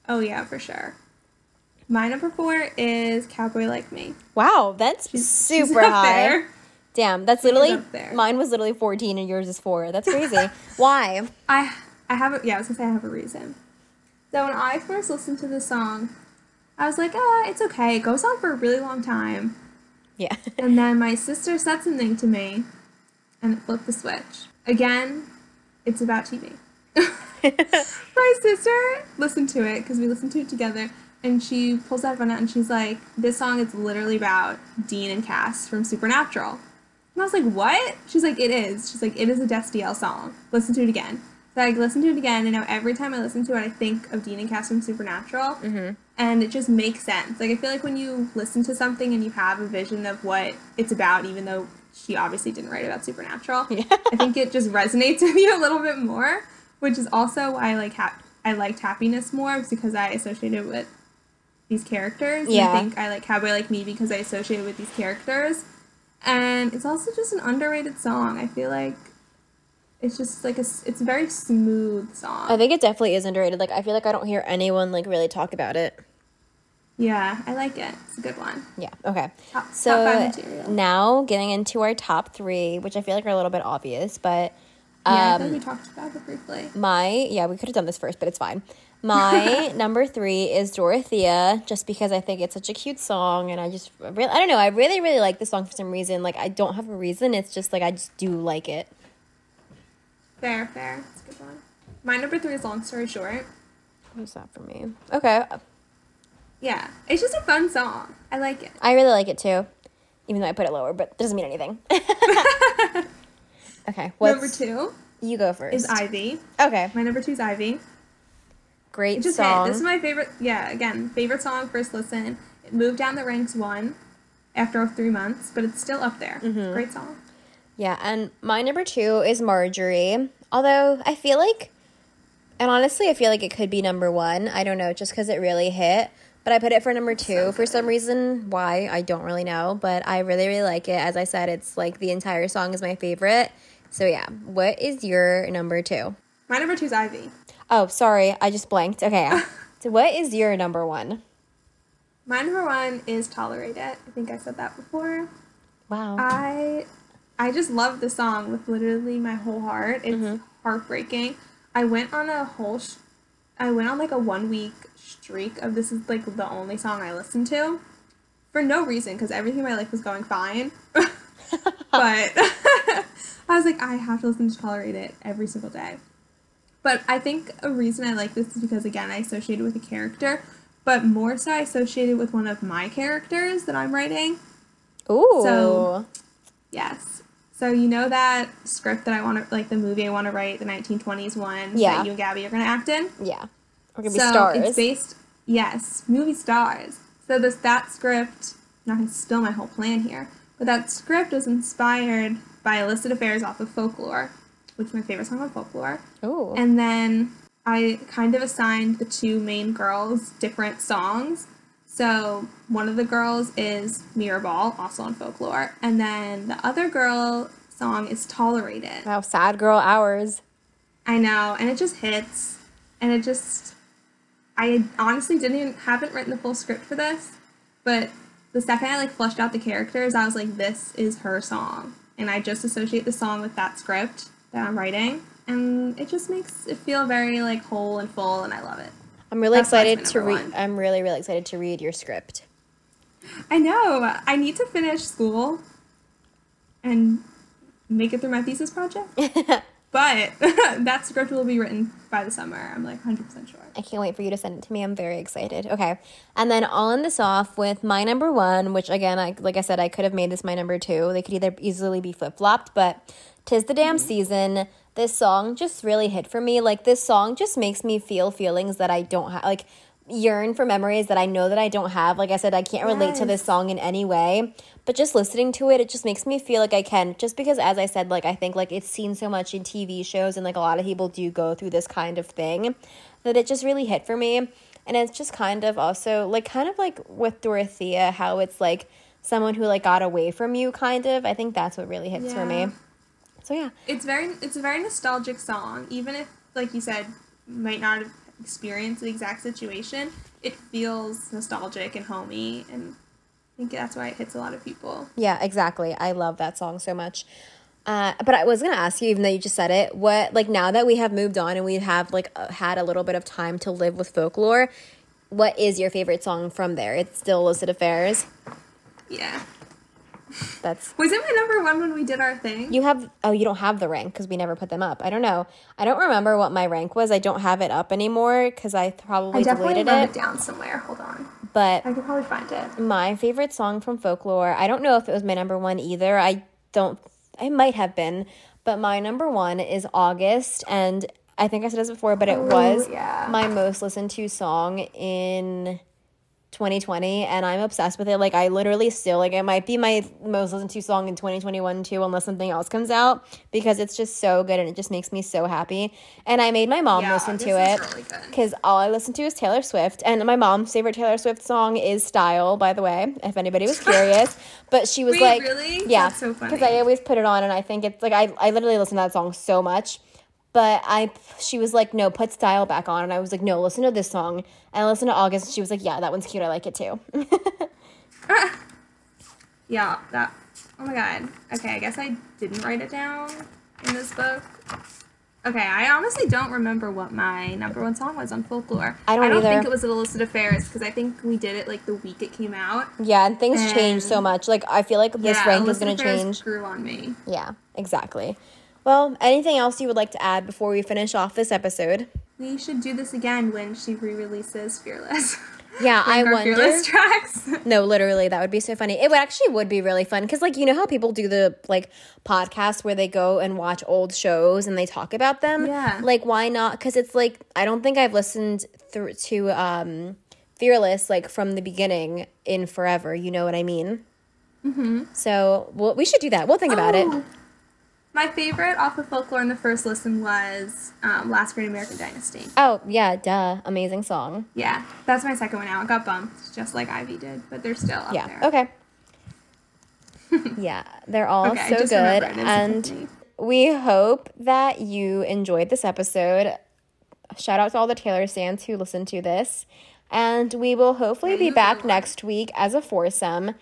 Oh yeah, for sure. My number four is Cowboy Like Me. Wow, that's She's super up high. there. Damn, that's literally mine was literally 14 and yours is four. That's crazy. (laughs) Why? I I have a yeah, I was gonna say I have a reason. So when I first listened to the song, I was like, ah, it's okay. It goes on for a really long time. Yeah. (laughs) And then my sister said something to me, and it flipped the switch. Again, it's about TV. (laughs) my sister listened to it because we listened to it together, and she pulls that phone out and she's like, "This song is literally about Dean and Cas from Supernatural." And And I was like, what? She's like, it is. She's like, it is a Destiel song. Listen to it again. So I listened to it again, and now every time I listen to it, I think of Dean and Cas from Supernatural. Mm-hmm. And it just makes sense. Like, I feel like when you listen to something and you have a vision of what it's about, even though she obviously didn't write about Supernatural, Yeah. I think it just resonates (laughs) with you a little bit more, which is also why I like hap- I liked Happiness more, because I associated with these characters. Yeah. I think I like Cowboy Like Me because I associated with these characters. And it's also just an underrated song. I feel like it's just like a, it's a very smooth song. I think it definitely is underrated. Like I feel like I don't hear anyone like really talk about it. yeah, I like it. It's a good one. Yeah. Okay. Top- top So material. now getting into our top three, which I feel like are a little bit obvious, but Yeah, I um, think we talked about it briefly. my yeah, we could have done this first, but it's fine. My (laughs) number three is Dorothea, just because I think it's such a cute song, and I just really I don't know, I really really like the song for some reason. Like I don't have a reason. It's just like I just do like it. Fair, fair. It's a good one. My number three is Long Story Short. What's that for me? Okay, Yeah, it's just a fun song. I like it. I really like it too, even though I put it lower, but it doesn't mean anything. (laughs) okay, what's number two You go first. is Ivy. okay, My number two is Ivy. great just song. hit. This is my favorite. Yeah, again, favorite song first listen. It moved down the ranks one after three months, but it's still up there. Mm-hmm. Great song. Yeah, and my number two is Marjorie. Although I feel like, and honestly, I feel like it could be number one. I don't know, just because it really hit. But I put it for number two so for some reason. Why I don't really know, but I really really like it. As I said, it's like the entire song is my favorite. So yeah, what is your number two? My number two is Ivy. Oh, sorry, I just blanked. Okay, (laughs) so what is your number one? My number one is Tolerate It. I think I said that before. Wow. I I just love the song with literally my whole heart. It's Mm-hmm. heartbreaking. I went on a whole sh- I went on like a one week streak of this is like the only song I listened to for no reason because everything in my life was going fine. (laughs) but (laughs) I was like I have to listen to Tolerate It every single day. But I think a reason I like this is because again I associated with a character, but more so I associated with one of my characters that I'm writing. Ooh. so- Yes. So you know that script that I want to like the movie I want to write, the 1920s one Yeah. that you and Gabby are going to act in. yeah, we're gonna be so stars. it's based yes, movie stars. So this that script, I'm not going to spill my whole plan here, but that script was inspired by illicit affairs off of folklore, which is my favorite song on folklore. Ooh. And then I kind of assigned the two main girls different songs. So one of the girls is Mirrorball, also on folklore, and then the other girl song is Tolerate It. wow, sad girl hours. I know, and it just hits, and it just. I honestly didn't even haven't written the full script for this, but the second I like fleshed out the characters, I was like, this is her song, and I just associate the song with that script that I'm writing, and it just makes it feel very like whole and full, and I love it. I'm really That's excited to read. I'm really really excited to read your script. I know. I need to finish school and make it through my thesis project, (laughs) but (laughs) that script will be written by the summer. I'm like 100% sure. I can't wait for you to send it to me. I'm very excited. Okay. And then I'll end this off with my number one, which again, I like I said, I could have made this my number two. They could either easily be flip flopped, but tis the damn mm-hmm. season. This song just really hit for me. Like this song just makes me feel feelings that I don't have like yearn for memories that I know that I don't have. Like I said, I can't relate to this song in any way. But just listening to it, it just makes me feel like I can. Just because as I said, like I think like it's seen so much in TV shows and like a lot of people do go through this kind of thing that it just really hit for me. And it's just kind of also like kind of like with Dorothea, how it's like someone who like got away from you kind of. I think that's what really hits for me. So yeah. It's very it's a very nostalgic song. Even if, like you said, might not have experienced the exact situation, it feels nostalgic and homey, and I think that's why it hits a lot of people. Yeah, exactly. I love that song so much. Uh, but I was gonna ask you, even though you just said it, what like now that we have moved on and we have like uh, had a little bit of time to live with folklore, what is your favorite song from there? It's still Illicit Affairs. Yeah. That's Was it my number one when we did our thing? you have. Oh, you don't have the rank because we never put them up. I don't know. I don't remember what my rank was. I don't have it up anymore because I probably I definitely deleted wrote it. it down somewhere. Hold on. But I could probably find it. my favorite song from folklore i don't know if it was my number one either i don't it might have been, but my number one is August, and I think I said this before, but it was yeah. my most listened to song in 2020 and I'm obsessed with it. Like I literally still like it might be my most listened to song in 2021 too unless something else comes out because it's just so good and it just makes me so happy. And I made my mom Yeah, listen to it really cuz all I listen to is Taylor Swift and my mom's favorite Taylor Swift song is Style by the way, if anybody was curious. (laughs) but she was Wait, like really? Yeah. So. Cuz I always put it on and I think it's like I I literally listen to that song so much. But I, she was like, no, put style back on, and I was like, no, listen to this song. And I listened to August, and she was like, yeah, that one's cute. I like it too. (laughs) Yeah, that. Oh my god. Okay, I guess I didn't write it down in this book. Okay, I honestly don't remember what my number one song was on folklore. I don't I don't either. think it was illicit affairs because I think we did it like the week it came out. yeah, and things change so much. Like I feel like this yeah, rank is going to change. Grew on me. Yeah, exactly. Well, anything else you would like to add before we finish off this episode? We should do this again when she re-releases Fearless. Yeah, (laughs) I wonder. Fearless tracks. (laughs) No, literally, that would be so funny. It would actually would be really fun because, like, you know how people do the like podcast where they go and watch old shows and they talk about them. Yeah. Like, why not? Because it's like I don't think I've listened through to um, Fearless like from the beginning in forever. You know what I mean? Mm-hmm. So well, we should do that. We'll think about it. My favorite off of folklore in the first listen was um, Last Great American Dynasty. Oh yeah, duh! Amazing song. Yeah, that's my second one now. It got bumped just like Ivy did, but they're still up Yeah. there. Okay. (laughs) yeah, they're all Okay, so good, remembered. It was and we hope that you enjoyed this episode. Shout out to all the Taylor stans who listened to this, and we will hopefully be back next week as a foursome.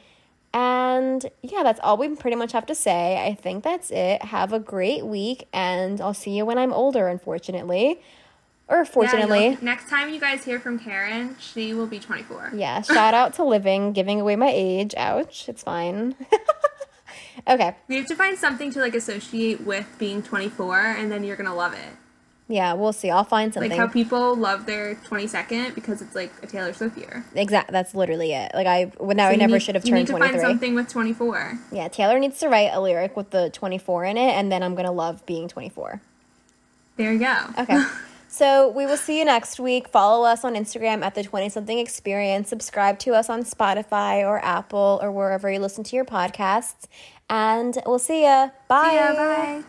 And yeah, that's all we pretty much have to say. I think that's it. Have a great week, and I'll see you when I'm older, unfortunately. Or fortunately. you'll- next time you guys hear from Karen, she will be 24. Yeah, shout out to living, giving away my age. Ouch, it's fine. (laughs) okay, We have to find something to like associate with being 24, and then you're gonna love it. Yeah, we'll see. I'll find something. Like how people love their 22nd because it's like a Taylor Swift year. Exactly. That's literally it. Like I, well, now So I never need- should have You need turned to find something with 24. Yeah, Taylor needs to write a lyric with the twenty four in it, and then I'm gonna love being twenty four. There you go. Okay. (laughs) So we will see you next week. Follow us on Instagram at the 20 something experience. Subscribe to us on Spotify or Apple or wherever you listen to your podcasts. And we'll see ya. Bye. See ya, bye.